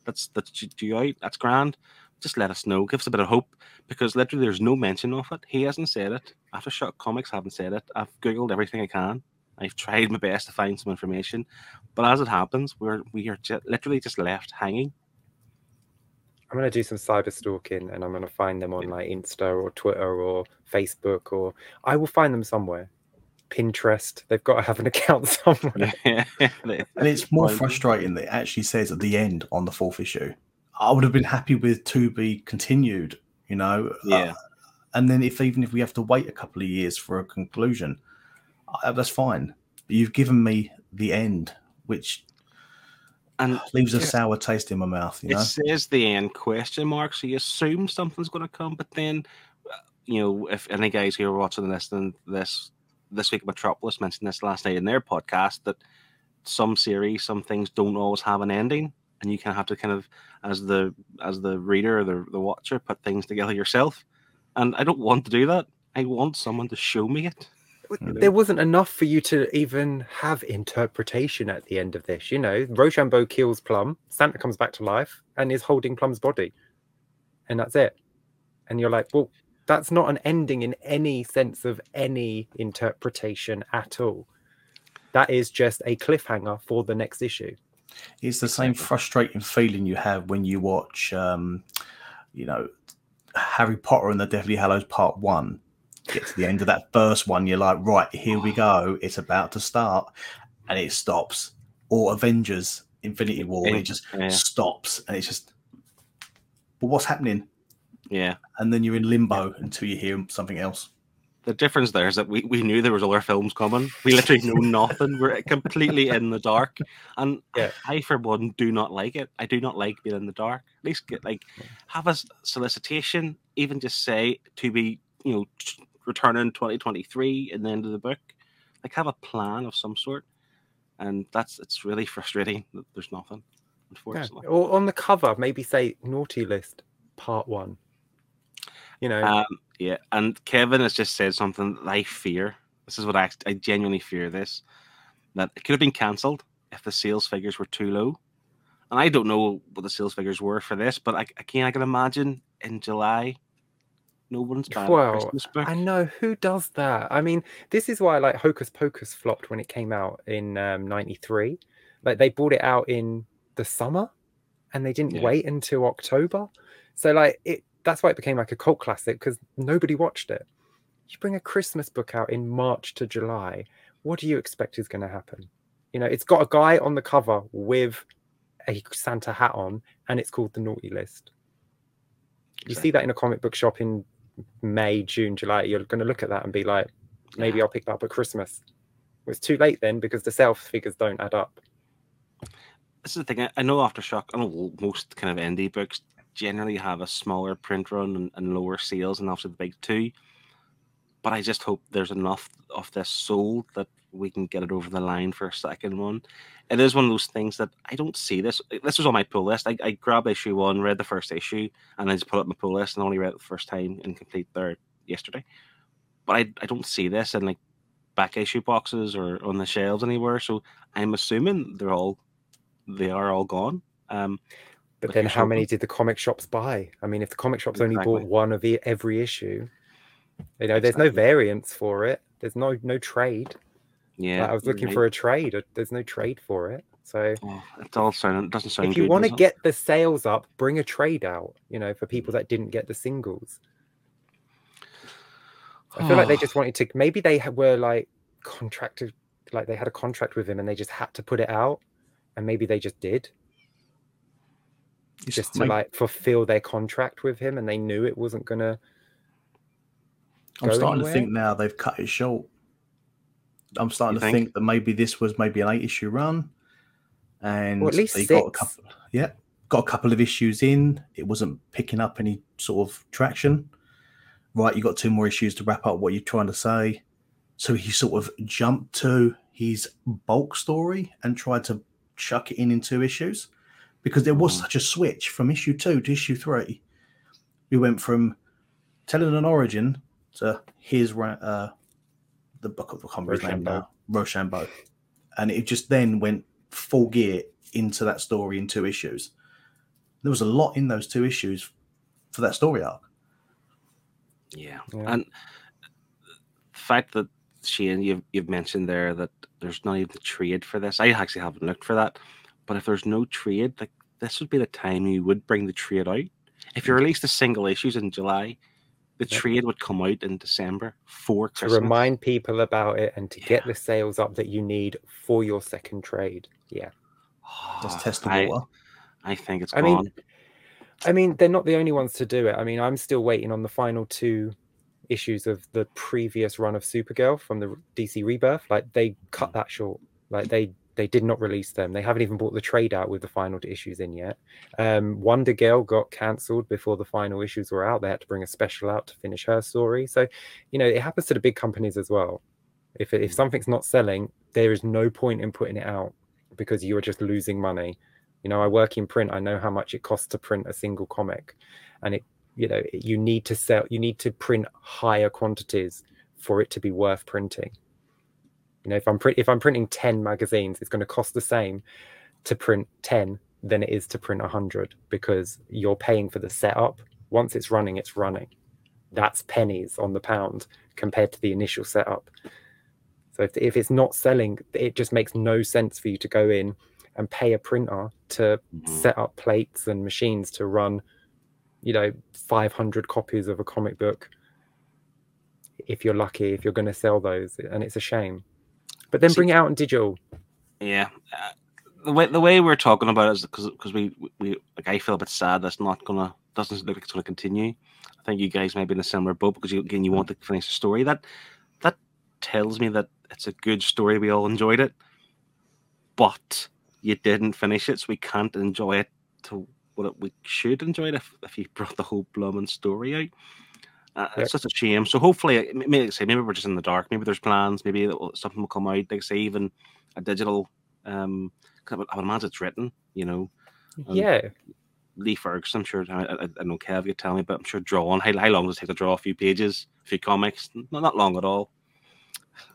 that's that's due out. That's grand. Just let us know. Give us a bit of hope because literally there's no mention of it. He hasn't said it. Aftershock Comics haven't said it. I've googled everything I can. I've tried my best to find some information, but as it happens, we're we are ju- literally just left hanging.
I'm gonna do some cyber stalking and I'm gonna find them on like Insta or Twitter or Facebook or I will find them somewhere. Pinterest. They've got to have an *laughs* account somewhere. *laughs*
And it's more frustrating that it actually says at the end on the fourth issue. I would have been happy with to be continued, you know. uh,
Yeah.
and then if even if we have to wait a couple of years for a conclusion, uh, that's fine. But you've given me the end, which
and *gasps*
leaves a
Yeah.
sour taste in my mouth. You
it
know.
says the end question mark, so you assume something's going to come. But then, uh, you know, if any guys who are watching and listening this this week, Metropolis mentioned this last night in their podcast that some series, some things don't always have an ending, and you kind of have to kind of, as the as the reader or the the watcher, put things together yourself. And I don't want to do that. I want someone to show me it.
There wasn't enough for you to even have interpretation at the end of this. You know, Rochambeau kills Plum, Santa comes back to life and is holding Plum's body. And that's it. And you're like, well, that's not an ending in any sense of any interpretation at all. That is just a cliffhanger for the next issue.
It's the same frustrating feeling you have when you watch, um, you know, Harry Potter and the Deathly Hallows Part One. Get to the end of that first one, you're like, right, here we go. It's about to start, and it stops. Or Avengers: Infinity War, and it just
Yeah.
stops, and it's just, but what's happening?
Yeah.
And then you're in limbo until you hear something else.
The difference there is that we, we knew there was other films coming. We literally know *laughs* nothing. We're completely in the dark. And
Yeah.
I, for one, do not like it. I do not like being in the dark. At least get like have a solicitation, even just say to be, you know, t- returning 2023 in the end of the book. Like have a plan of some sort. and that's it's really *laughs* frustrating that there's nothing.
Yeah.
Unfortunately,
Or on the cover, maybe say naughty list part one. You know,
um, yeah. And Kevin has just said something that I fear. This is what I I genuinely fear. This that it could have been cancelled if the sales figures were too low. And I don't know what the sales figures were for this, but I, again, I can imagine in July, no one's *laughs* a
Well,
Christmas book.
I know who does that. I mean, this is why like Hocus Pocus flopped when it came out in um, 93. Like they brought it out in the summer and they didn't
Yeah.
wait until October. So like it that's why it became like a cult classic because nobody watched it. You bring a Christmas book out in March to July, what do you expect is going to happen? You know, it's got a guy on the cover with a Santa hat on and it's called the Naughty List. You see that in a comic book shop in May, June, July, you're going to look at that and be like, maybe
Yeah.
I'll pick that up at Christmas. Well, it's too late then because the sales figures don't add up.
this is the thing. I, know Aftershock. I know most kind of indie books generally have a smaller print run and, and lower sales, and obviously the big two. But I just hope there's enough of this sold that we can get it over the line for a second one. It is one of those things that I don't see this. This was on my pull list. I, I grabbed issue one, read the first issue, and I just put up my pull list and only read it the first time in complete there yesterday. But I, I don't see this in like back issue boxes or on the shelves anywhere. So I'm assuming they're all they are all gone. Um,
But then how many did the comic shops buy? I mean, if the comic shops only bought one of every issue, you know, there's no variance for it. There's no no trade.
Yeah,
Like, I was looking
right.
for a trade. uh, There's no trade for it. So
Oh, it all sound doesn't sound
if you want to get the sales up, bring a trade out. You know, for people that didn't get the singles. I feel like they
Oh.
just *sighs* wanted to. Maybe they were like contracted, like they had a contract with him, and they just had to put it out, and maybe they just did,
It's
just to
maybe-
like fulfill their contract with him, and they knew it wasn't gonna.
I'm starting
anywhere.
to think now they've cut it short. I'm starting
You
to
think?
think? that maybe this was maybe an eight issue run, and
Or at least
they got a couple. Yeah, got a couple of issues in. It wasn't picking up any sort of traction. Right, you got two more issues to wrap up what you're trying to say. So he sort of jumped to his bulk story and tried to chuck it in in two issues because there was
Mm.
such a switch from issue two to issue three. We went from telling an origin to here's Ra- uh, the book of the can't remember his name
Rochambeau.
now, Rochambeau, and it just then went full gear into that story in two issues. There was a lot in those two issues for that story arc.
Yeah.
Yeah.
And the fact that Shane, you've you've mentioned there that there's not even the trade for this. I actually haven't looked for that. But if there's no trade, like this would be the time you would bring the trade out. If you released the single issues in July, the
Yep.
trade would come out in December for Christmas.
to remind people about it and to get the sales up that you need for your second trade. Yeah.
Just
Oh,
test the
I,
water.
I think it's
I
gone.
mean, I mean, they're not the only ones to do it. I mean, I'm still waiting on the final two issues of the previous run of Supergirl from the DC Rebirth. Like they cut mm-hmm. that short. Like they they did not release them. They haven't even bought the trade out with the final issues in yet. Um, Wonder Girl got cancelled before the final issues were out. They had to bring a special out to finish her story. So, you know, it happens to the big companies as well. If if something's not selling, there is no point in putting it out because you are just losing money. You know, I work in print. I know how much it costs to print a single comic, and it, you know, you need to sell. You need to print higher quantities for it to be worth printing. You know, if I'm print if I'm printing ten magazines, it's going to cost the same to print ten than it is to print hundred because you're paying for the setup. Once it's running, it's running. That's pennies on the pound compared to the initial setup. So if, if it's not selling, it just makes no sense for you to go in and pay a printer to
Mhm.
set up plates and machines to run, you know, 500 copies of a comic book. If you're lucky, if you're going to sell those, and it's a shame. But then
See-
bring it out in digital.
Yeah, uh, the way the way we're talking about it is because because we we like I feel a bit sad that's not gonna doesn't look like it's gonna continue. I think you guys may be in a similar boat because you again you want to finish the story. That that tells me that it's a good story. We all enjoyed it, but you didn't finish it, so we can't enjoy it to what it, we should enjoy it if, if you brought the whole blooming story out. Uh,
Yep.
It's just a shame. So hopefully, maybe like I say maybe we're just in the dark. Maybe there's plans. Maybe something will come out. Like say, even a digital Um, I would, I would imagine it's written, you know.
Yeah,
Lee Ferguson, I'm sure. I, I, I know Kev could tell me, but I'm sure drawing. How, how long does it take to draw a few pages, a few comics? Not, not long at all.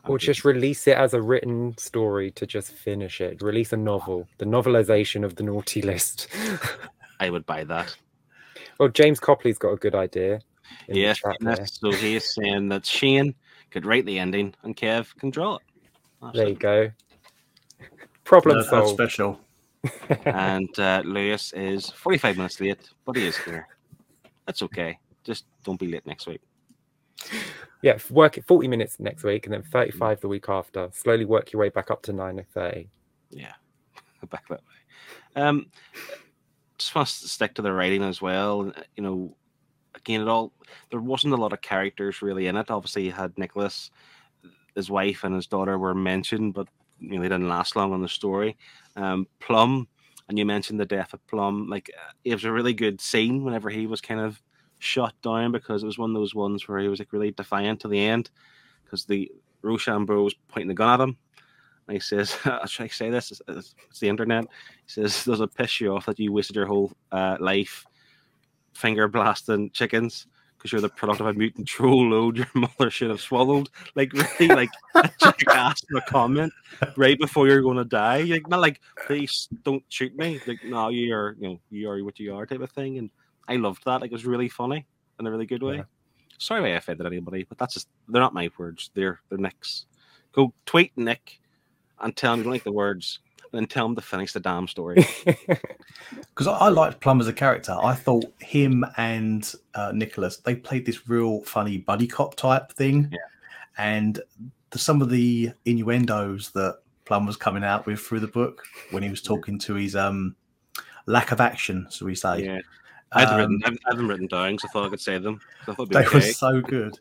or just release it as a written story to just finish it. Release a novel, the novelization of the naughty *laughs* list.
I would buy that.
well, James Copley's got a good idea. In the
Yes,
chat
so he is saying that Shane could write the ending and Kev can draw it. That's
There you go. Problem
Nerd Herd
solved.
special. *laughs*
And uh, Lewis is 45 minutes late, but he is here. That's okay. Just don't be late next week.
Yeah, work it 40 minutes next week and then 35 the week after. Slowly work your way back up to 9.30.
Yeah, *laughs* back that way. Um, just want to stick to the writing as well. You know, again, it all there wasn't a lot of characters really in it. Obviously, you had Nicholas, his wife, and his daughter were mentioned, but you know they didn't last long on the story. Um, Plum, and you mentioned the death of Plum. Like uh, it was a really good scene whenever he was kind of shot down because it was one of those ones where he was like really defiant to the end because the Rochambeau was pointing the gun at him. And he says, *laughs* "Should I say this? It's, it's the internet." He says, "Does it piss you off that you wasted your whole uh, life finger blasting chickens because you're the product of a mutant troll load your *laughs* mother should have swallowed?" Like really, like a jackass of a comment right before you're going to die. Like not like, "Please don't shoot me." Like no, you are, you know, you are what you are type of thing. And I loved that. Like it was really funny in a really good way.
Yeah.
Sorry if I offended anybody, but that's just they're not my words. They're they're Nick's. Go tweet Nick and tell him you don't like the words, and then tell him to finish the damn story. *laughs*
because I, I liked Plum as a character. I thought him and uh, Nicholas they played this real funny buddy cop type thing,
Yeah.
and the, some of the innuendos that Plum was coming out with through the book when he was talking to his um lack of action, so we say.
yeah, I had them written.
Um,
I had them written down, so I thought I could say them. So
They
it'd
were so good.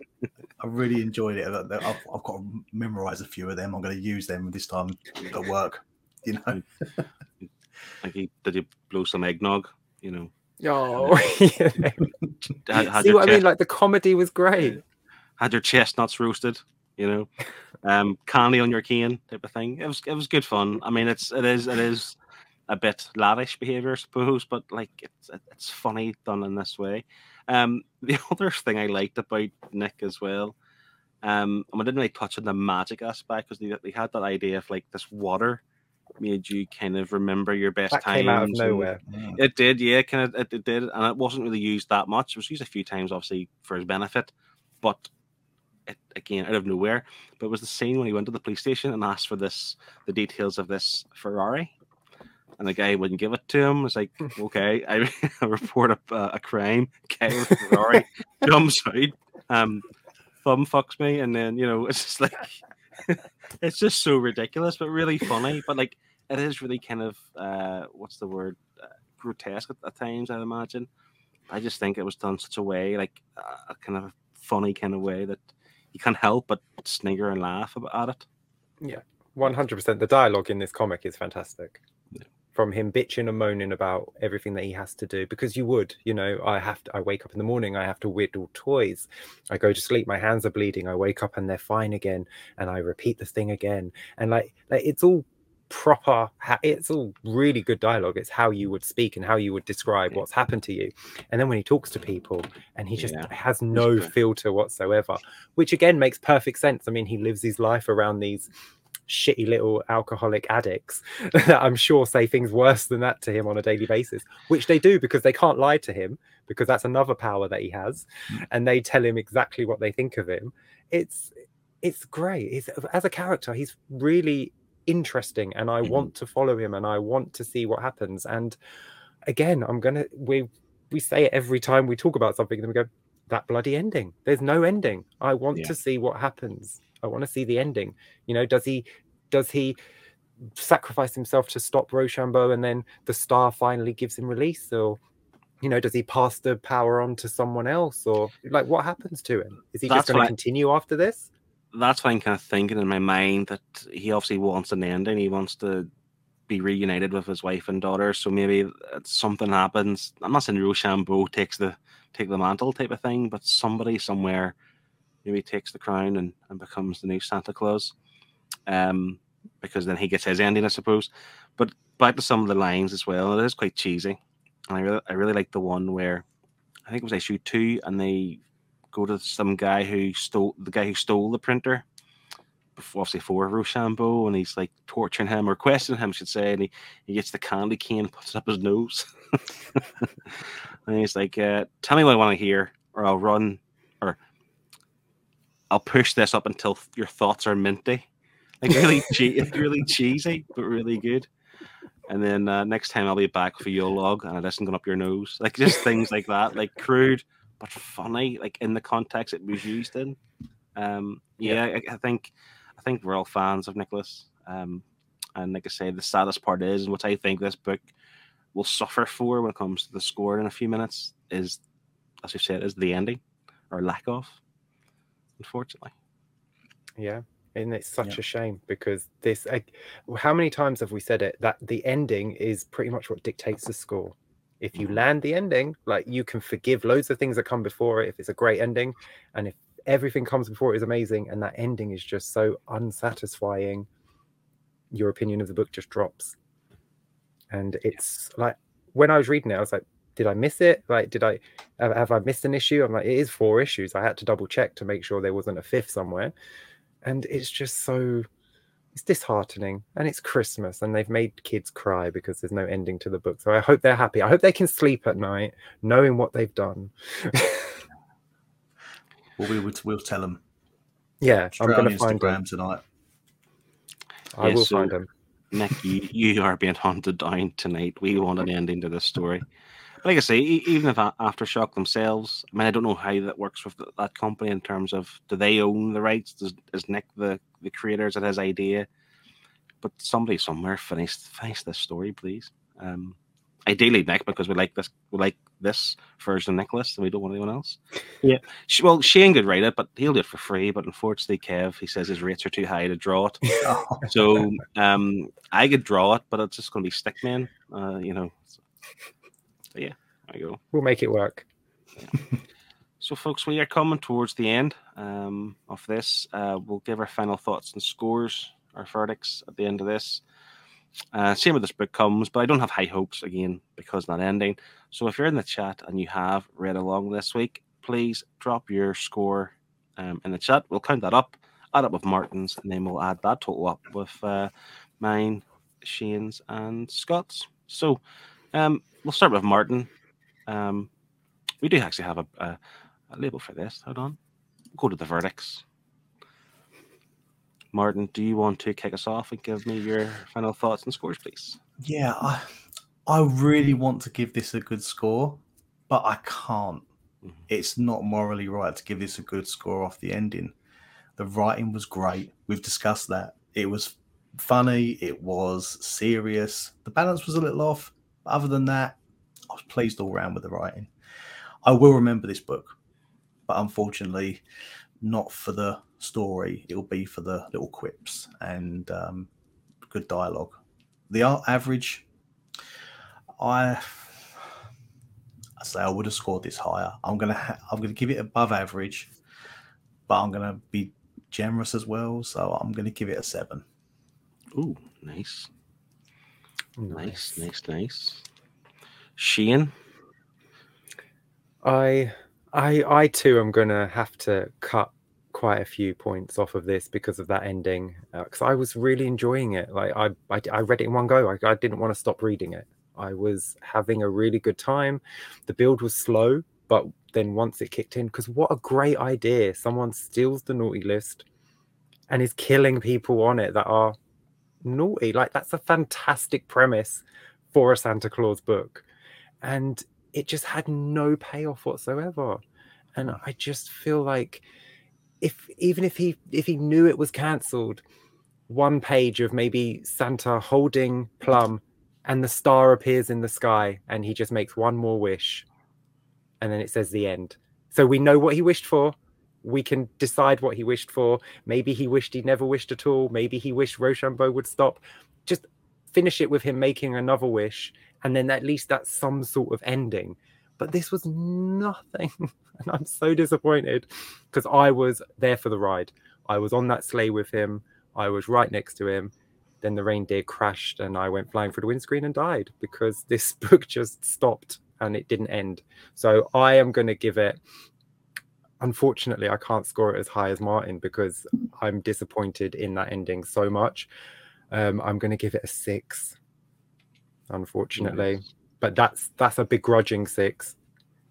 I really enjoyed it. I've, I've got to memorize a few of them. I'm going to use them this time at work. *laughs* You know, *laughs*
Like he did he blow some eggnog, you know.
oh, *laughs*
Had, had
See
your
what I mean? Like the comedy was great.
had your chestnuts roasted, you know, um, candy on your cane type of thing. It was it was good fun. I mean, it's it is it is a bit lavish behavior, I suppose, but like it's it's funny done in this way. Um, the other thing I liked about Nick as well, um, and I didn't really touch on the magic aspect because they, they had that idea of like this water made you kind of remember your best
That
times.
came out of
and-
nowhere.
it did, yeah, kind of. It, it did, and it wasn't really used that much. It was used a few times, obviously, for his benefit, but it again out of nowhere. But it was the scene when he went to the police station and asked for this, the details of this Ferrari, and the guy wouldn't give it to him. It's like, *laughs* okay, I, *laughs* I report a, a crime. Guy with Ferrari *laughs* jumps out, um, thumb fucks me, and then you know it's just like, *laughs* it's just so ridiculous, but really funny. But like, it is really kind of uh, what's the word? grotesque at, at times, I imagine. I just think it was done such a way, like uh, a kind of funny kind of way that you can't help but snigger and laugh at it.
Yeah, One hundred percent. The dialogue in this comic is fantastic.
Yeah.
From him bitching and moaning about everything that he has to do, because you would, you know, I have to. I wake up in the morning, I have to whittle toys. I go to sleep, my hands are bleeding. I wake up and they're fine again, and I repeat the thing again, and like, like it's all proper. It's all really good dialogue. It's how you would speak and how you would describe what's happened to you. And then when he talks to people, and he just
Yeah.
has no filter whatsoever, which again makes perfect sense. I mean, he lives his life around these shitty little alcoholic addicts *laughs* that I'm sure say things worse than that to him on a daily basis, which they do because they can't lie to him because that's another power that he has, and they tell him exactly what they think of him. It's it's great. It's, as a character, he's really interesting, and I
Mhm.
want to follow him, and I want to see what happens. And again, I'm gonna we we say it every time we talk about something, and we go that bloody ending. There's no ending. I want
Yeah.
to see what happens. I want to see the ending. You know, does he does he sacrifice himself to stop Rochambeau and then the star finally gives him release or you know does he pass the power on to someone else or like what happens to him is he
That's
just going to continue after this
That's what I'm kind of thinking in my mind that he obviously wants an ending. He wants to be reunited with his wife and daughter. So maybe something happens. I'm not saying Rochambeau takes the take the mantle type of thing, but somebody somewhere maybe he takes the crown and, and becomes the new Santa Claus. Um, because then he gets his ending, I suppose. But back to some of the lines as well. It is quite cheesy, and I really, I really like the one where I think it was issue two, and they go to some guy who stole the guy who stole the printer. Before, obviously for Rochambeau, and he's like torturing him or questioning him, I should say, and he, he gets the candy cane, puts it up his nose, *laughs* and he's like, uh, "Tell me what I want to hear, or I'll run, or I'll push this up until your thoughts are minty." Like really, *laughs* che- really cheesy, but really good. And then uh, next time I'll be back for your log, and it isn't going up your nose. Like just things like that, *laughs* like crude but funny, like in the context it was used in. Um, yeah, I, I think I think we're all fans of Nicholas. Um, and like I say, the saddest part is, and what I think this book will suffer for when it comes to the score in a few minutes is, as you said, is the ending or lack of. Unfortunately.
Yeah. And it's such
Yeah.
a shame because this, like, how many times have we said it that the ending is pretty much what dictates the score? If you
Mhm.
land the ending, like you can forgive loads of things that come before it if it's a great ending. And if everything comes before it is amazing and that ending is just so unsatisfying, your opinion of the book just drops. And it's like when I was reading it, I was like, did I miss it? Like, did I have, have I missed an issue? I'm like, it is four issues. I had to double check to make sure there wasn't a fifth somewhere. And it's just so it's disheartening. And it's Christmas and they've made kids cry because there's no ending to the book. So I hope they're happy. I hope they can sleep at night knowing what they've done. *laughs*
Well, we would we'll tell them.
yeah, I'm
on
gonna find them.
Instagram tonight.
I
Yeah,
will
so-
find them.
Nick, you, you are being hunted down tonight. We want an ending to this story. Like I say, even if Aftershock themselves, I mean, I don't know how that works with th- that company in terms of do they own the rights? Does is Nick the the creators of his idea? But somebody somewhere finish finish this story, please. Um, ideally, Nick, because we like this we like this version of Nicholas, and we don't want anyone else. Yeah, well, Shane could write it, but he'll do it for free. But unfortunately, Kev, he says his rates are too high to draw it. *laughs*
Oh,
So um, I could draw it, but it's just going to be stickman, uh, you know. So yeah, there you go.
We'll make it work.
So, folks, we are coming towards the end um, of this. Uh, we'll give our final thoughts and scores, our verdicts at the end of this. Uh, same with this book comes, but I don't have high hopes again because not ending. So, if you're in the chat and you have read along this week, please drop your score um, in the chat. We'll count that up, add up with Martin's, and then we'll add that total up with uh, mine, Shane's, and Scott's. So, um, we'll start with Martin. Um, we do actually have a, a, a label for this. Hold on. We'll go to the verdicts. Martin, do you want to kick us off and give me your final thoughts and scores, please?
yeah, I I really want to give this a good score, but I can't.
Mhm.
It's not morally right to give this a good score off the ending. The writing was great. We've discussed that. It was funny. It was serious. The balance was a little off. Other than that, I was pleased all round with the writing. I will remember this book, but unfortunately, not for the story. It'll be for the little quips and um, good dialogue. The art average, I, I say I would have scored this higher. I'm gonna ha- I'm gonna give it above average, but I'm gonna be generous as well. So I'm gonna give it a seven.
Ooh, nice. Nice, nice, nice. Shane,
I I I too am gonna have to cut quite a few points off of this because of that ending uh, because I was really enjoying it. Like I, I I read it in one go. I, I didn't want to stop reading it. I was having a really good time. The build was slow, but then once it kicked in, because what a great idea! Someone steals the naughty list and is killing people on it that are naughty. Like that's a fantastic premise for a Santa Claus book, and it just had no payoff whatsoever. And hmm. I just feel like if even if he if he knew it was cancelled, one page of maybe Santa holding Plum and the star appears in the sky and he just makes one more wish and then it says the end. So we know what he wished for. We can decide what he wished for. Maybe he wished he never wished at all. Maybe he wished Rochambeau would stop. Just finish it with him making another wish, and then at least that's some sort of ending. But this was nothing, *laughs* and I'm so disappointed because I was there for the ride. I was on that sleigh with him. I was right next to him, then the reindeer crashed and I went flying through the windscreen and died because this *laughs* book just stopped and it didn't end. So I am going to give it. Unfortunately, I can't score it as high as Martin because I'm disappointed in that ending so much. Um, I'm going to give it a six, unfortunately.
Nice.
But that's that's a begrudging six.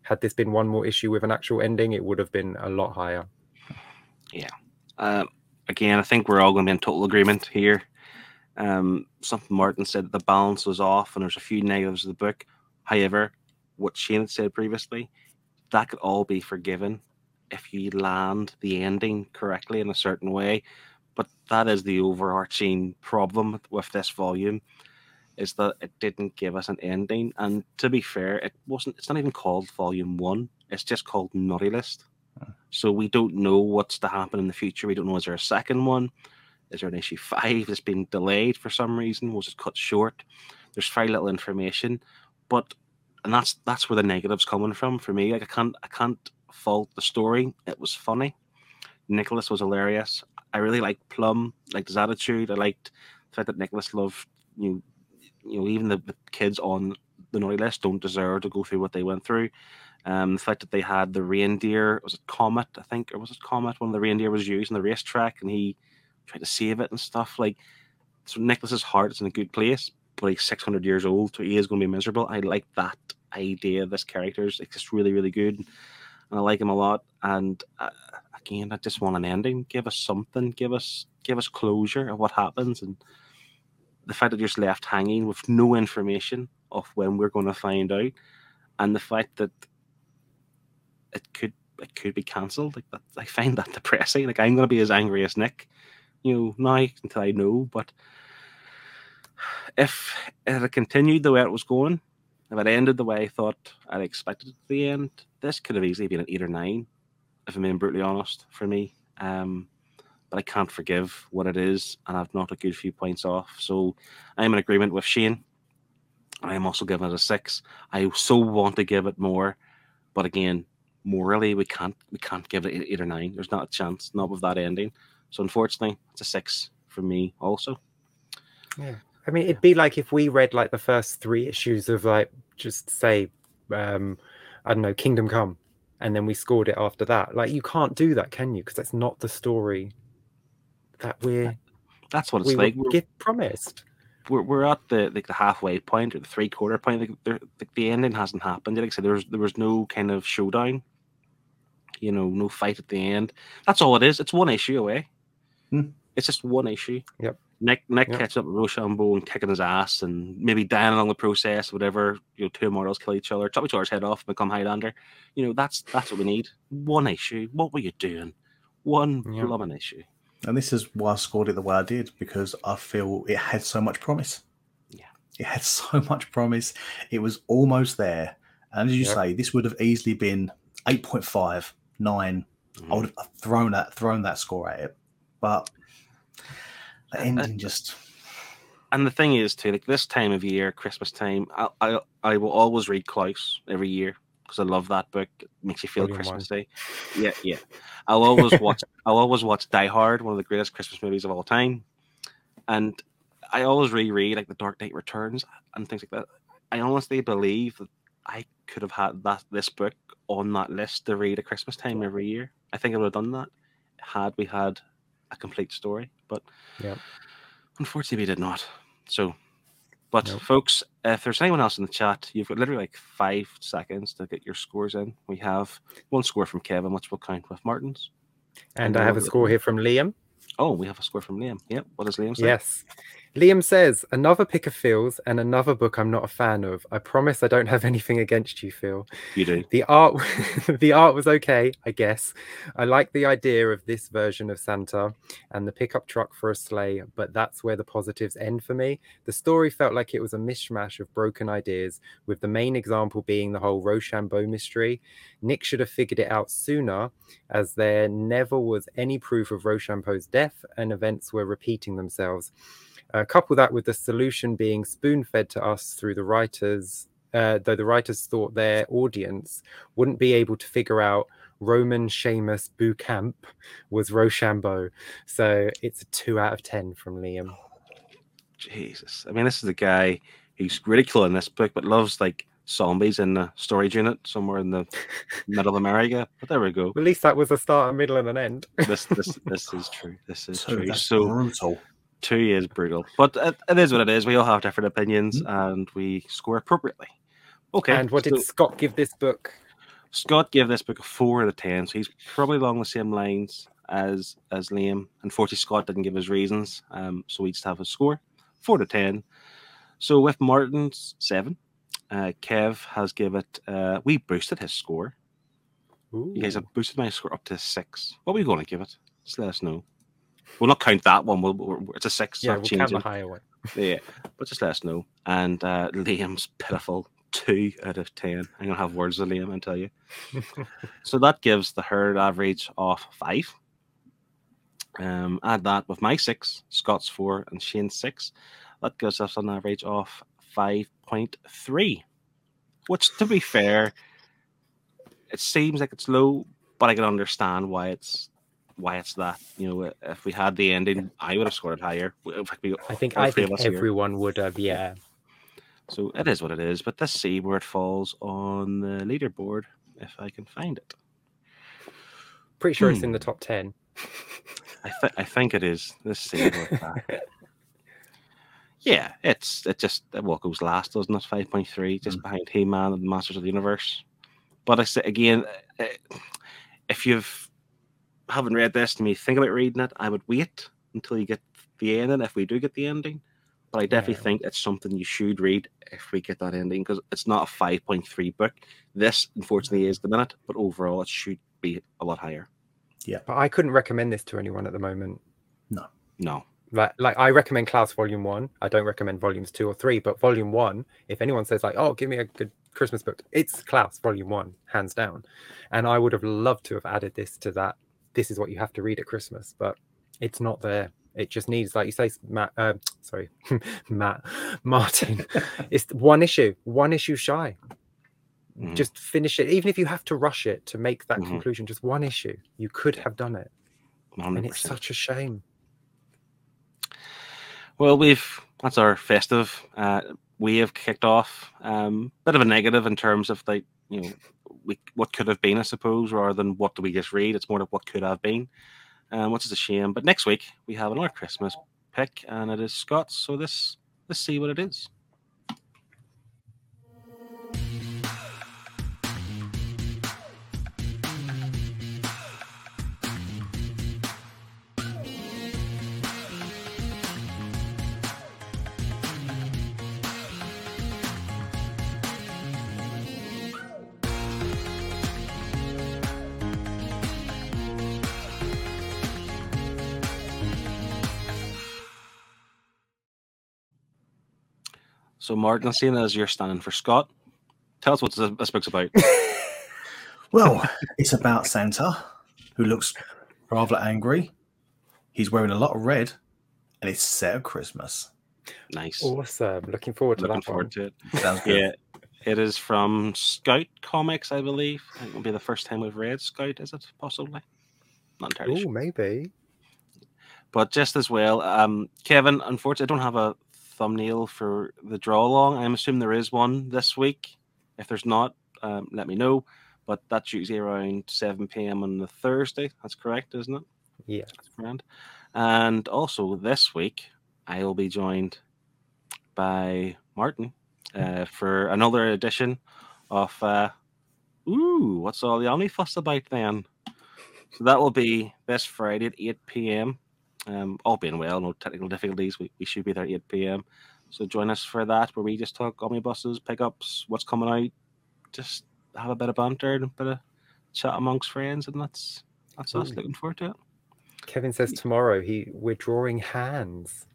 Had this been one more issue with an actual ending, it would have been a lot higher. Yeah.
Um, again, I think we're all going to be in total agreement here. Um, something Martin said that the balance was off, and there's a few negatives of the book. However, what Shane had said previously, that could all be forgiven if you land the ending correctly in a certain way. But that is the overarching problem with- this volume, is that it didn't give us an ending. And to be fair, it wasn't. It's not even called Volume One. It's just called Naughty List. Hmm. So we don't know what's to happen in the future. We don't know is there a second one? Is there an issue five that's been delayed for some reason? Was it cut short? There's very little information, but and that's that's where the negatives coming from for me. Like I can't I can't fault the story. It was funny. Nicholas was hilarious. I really liked Plum, liked his attitude. I liked the fact that Nicholas loved you. Know, you know, even the, the kids on the naughty list don't deserve to go through what they went through. Um, the fact that they had the reindeer was it Comet, I think, or was it Comet? One of the reindeer was used in the racetrack, and he tried to save it and stuff. Like, so Nicholas's heart is in a good place, but he's six hundred years old, so he is going to be miserable. I like that idea. This character is just really, really good, and I like him a lot. And uh, again, I just want an ending. Give us something. Give us give us closure of what happens, and the fact that you're just left hanging with no information of when we're going to find out, and the fact that it could it could be cancelled. Like that, I find that depressing. Like I'm going to be as angry as Nick, you know, now until I know. But if it had continued the way it was going, if it ended the way I thought I expected it to the end, this could have easily been an eight or nine. If I'm being brutally honest, for me. Um, but I can't forgive what it is, and I've knocked a good few points off. So I'm in agreement with Shane. I am also giving it a six. I so want to give it more, but again, morally we can't we can't give it eight or nine. There's not a chance, not with that ending. So unfortunately, it's a six for me also.
Yeah. I mean, it'd be like if we read like the first three issues of like just say, um, I don't know, Kingdom Come, and then we scored it after that. Like you can't do that, can you? Because that's not the story that we're
That's what it's
we
like.
were
We're,
get promised.
we're, we're at the like the halfway point or the three quarter point. Like, there, like the ending hasn't happened. yet. Like I said, there was there was no kind of showdown. You know, no fight at the end. That's all it is. It's one issue away.
Hmm.
It's just one issue.
Yep.
Nick Nick
Yep.
catching up with Rochambeau and kicking his ass and maybe dying along the process, whatever. You know, two immortals kill each other, chop each other's head off, become Highlander. You know, that's that's what we need. One issue. What were you doing? One blooming issue.
And this is why I scored it the way I did because I feel it had so much promise.
Yeah.
It had *laughs* so much promise. It was almost there. And as you
Yep.
say, this would have easily been 8.5, 9. I mm-hmm. would have thrown that thrown that score at it. But the ending just
and the thing is too, like this time of year, Christmas time, I I, I will always read Klaus every year because I love that book. It makes you feel
Volume one.
Yeah, yeah. I'll always watch. *laughs* I'll always watch Die Hard, one of the greatest Christmas movies of all time, and I always reread like The Dark Knight Returns and things like that. I honestly believe that I could have had that this book on that list to read at Christmas time every year. I think I would have done that had we had a complete story, but
Yep.
unfortunately we did not. So, but
Nope.
folks, if there's anyone else in the chat, you've got literally like five seconds to get your scores in. We have one score from Kevin, which will count with Martin's.
And
And
I have a score here from Liam.
Oh, we have a score from Liam. Yep. What does Liam say?
Yes. Liam says, another pick of Phil's and another book I'm not a fan of. I promise I don't have *laughs* anything against you, Phil.
You do.
The art *laughs* the art was okay, I guess. I like the idea of this version of Santa and the pickup truck for a sleigh, but that's where the positives end for me. The story felt like it was a mishmash of broken ideas, with the main example being the whole Rochambeau mystery. Nick should have figured it out sooner, as there never was any proof of Rochambeau's death and events were repeating themselves. Uh, couple that with the solution being spoon fed to us through the writers, uh, though the writers thought their audience wouldn't be able to figure out Roman Seamus Boucamp was Rochambeau. So it's a two out of 10 from Liam.
Jesus. I mean, this is the guy who's ridiculing this book, but loves like zombies in the storage unit somewhere in the *laughs* middle of America. But there we go.
At least that was a start, a middle, and an end.
This this this *laughs* is true. This is
So
true.
that's
So
brutal.
Two years brutal, but it, it is what it is. We all have different opinions,
Mm-hmm.
and we score appropriately. Okay.
and what did Scott give this book?
Scott gave this book a four out of ten, so he's probably along the same lines as as Liam. Unfortunately, Scott didn't give his reasons, um, so we just have a score four to ten. So with Martin's seven, uh, Kev has given it. Uh, we boosted his score. You guys have boosted my score up to six. What are we going to give it? Just let us know. We'll not count that one. We'll, we're, it's a six.
yeah, we'll count the higher one.
Yeah, but just let us know. And uh, Liam's pitiful two out of ten. I'm gonna have words with Liam and tell you. *laughs* so that gives the herd average of five. Um, add that with my six, Scott's four, and Shane's six. That gives us an average of five point three. Which, to be fair, it seems like it's low, but I can understand why it's why it's that. You know, if we had the ending, I would have scored it higher. We-
I think I think
us here.
everyone would have. Yeah,
So it is what it is, but let's see where it falls on the leaderboard if I can find it.
pretty sure it's in
Hmm.
the top ten.
I, th- I think it is. Let's *laughs* see. Yeah, it's it just what goes last, doesn't it? Five point three, just behind He Man and Masters of the Universe. But I say again, uh, if you've haven't read this and me think about reading it, I would wait until you get the ending. If we do get the ending, but I definitely
Yeah.
think it's something you should read if we get that ending because it's not a five point three book. This, unfortunately, is the minute, but overall, it should be a lot higher. Yeah.
But I couldn't recommend this to anyone at the moment.
No.
No, Like, like I recommend Klaus Volume One. I don't recommend volumes two or three, but Volume One. If anyone says like, "Oh, give me a good Christmas book," it's Klaus Volume One, hands down. And I would have loved to have added this to that. This is what you have to read at Christmas, but it's not there. It just needs, like you say, Matt. Uh, sorry, *laughs* Matt *laughs* Martin. *laughs* it's one issue, one issue shy.
Mhm.
Just finish it, even if you have to rush it to make that
Mhm.
conclusion. Just one issue, you could have done it,
hundred
and it's such a shame.
Well, we've that's our festive. Uh, we have kicked off. Um, bit of a negative in terms of like you know, we what could have been, I suppose, rather than what do we just read. It's more of what could have been, um, which is a shame. But next week we have another Christmas pick, and it is Scott's. So this let's see what it is. So Martin, seeing as you're standing for Scott, tell us what this, this book's about. *laughs*
Well, it's about Santa, who looks rather angry. He's wearing a lot of red, and it's set at Christmas.
nice.
Awesome. Looking forward to
Looking
that one.
forward to it. *laughs*
Sounds good.
Yeah, it is from Scout Comics, I believe. I think It'll be the first time we've read Scout, is it? Possibly. Not entirely
Oh,
sure.
maybe.
But just as well, um, Kevin, unfortunately, I don't have a thumbnail for the draw along. I'm assuming there is one this week. If there's not, um, let me know. But that's usually around 7 p.m. on the Thursday. That's correct, isn't it?
Yeah.
That's grand. And also this week, I will be joined by Martin uh, for another edition of uh, Ooh, what's all the only omnifuss about then? So that will be this Friday at 8 p.m. Um, all being well, no technical difficulties. We, we should be there at 8 p.m. So join us for that, where we just talk omnibuses, pickups, what's coming out, just have a bit of banter and a bit of chat amongst friends, and that's that's us. Looking forward to it.
Kevin says tomorrow he we're drawing hands.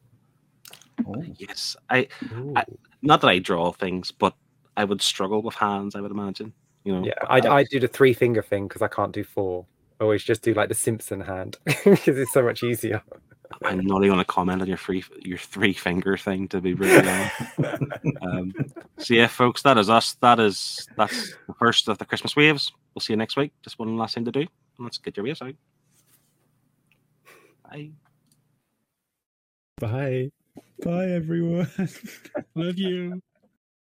Oh,
Yes, I
Ooh.
not that I draw things, but I would struggle with hands. I would imagine. You know.
yeah,
but
I,
that-
I do the three finger thing because I can't do four. I always just do like the Simpson hand *laughs* because it's so much easier.
I'm not even going to comment on your three your three finger thing. To be really honest. um, so yeah, folks, that is us. That is that's the first of the Christmas waves. We'll see you next week. Just one last thing to do. Let's get your waves out. Bye.
Bye. Bye, everyone. *laughs* Love you.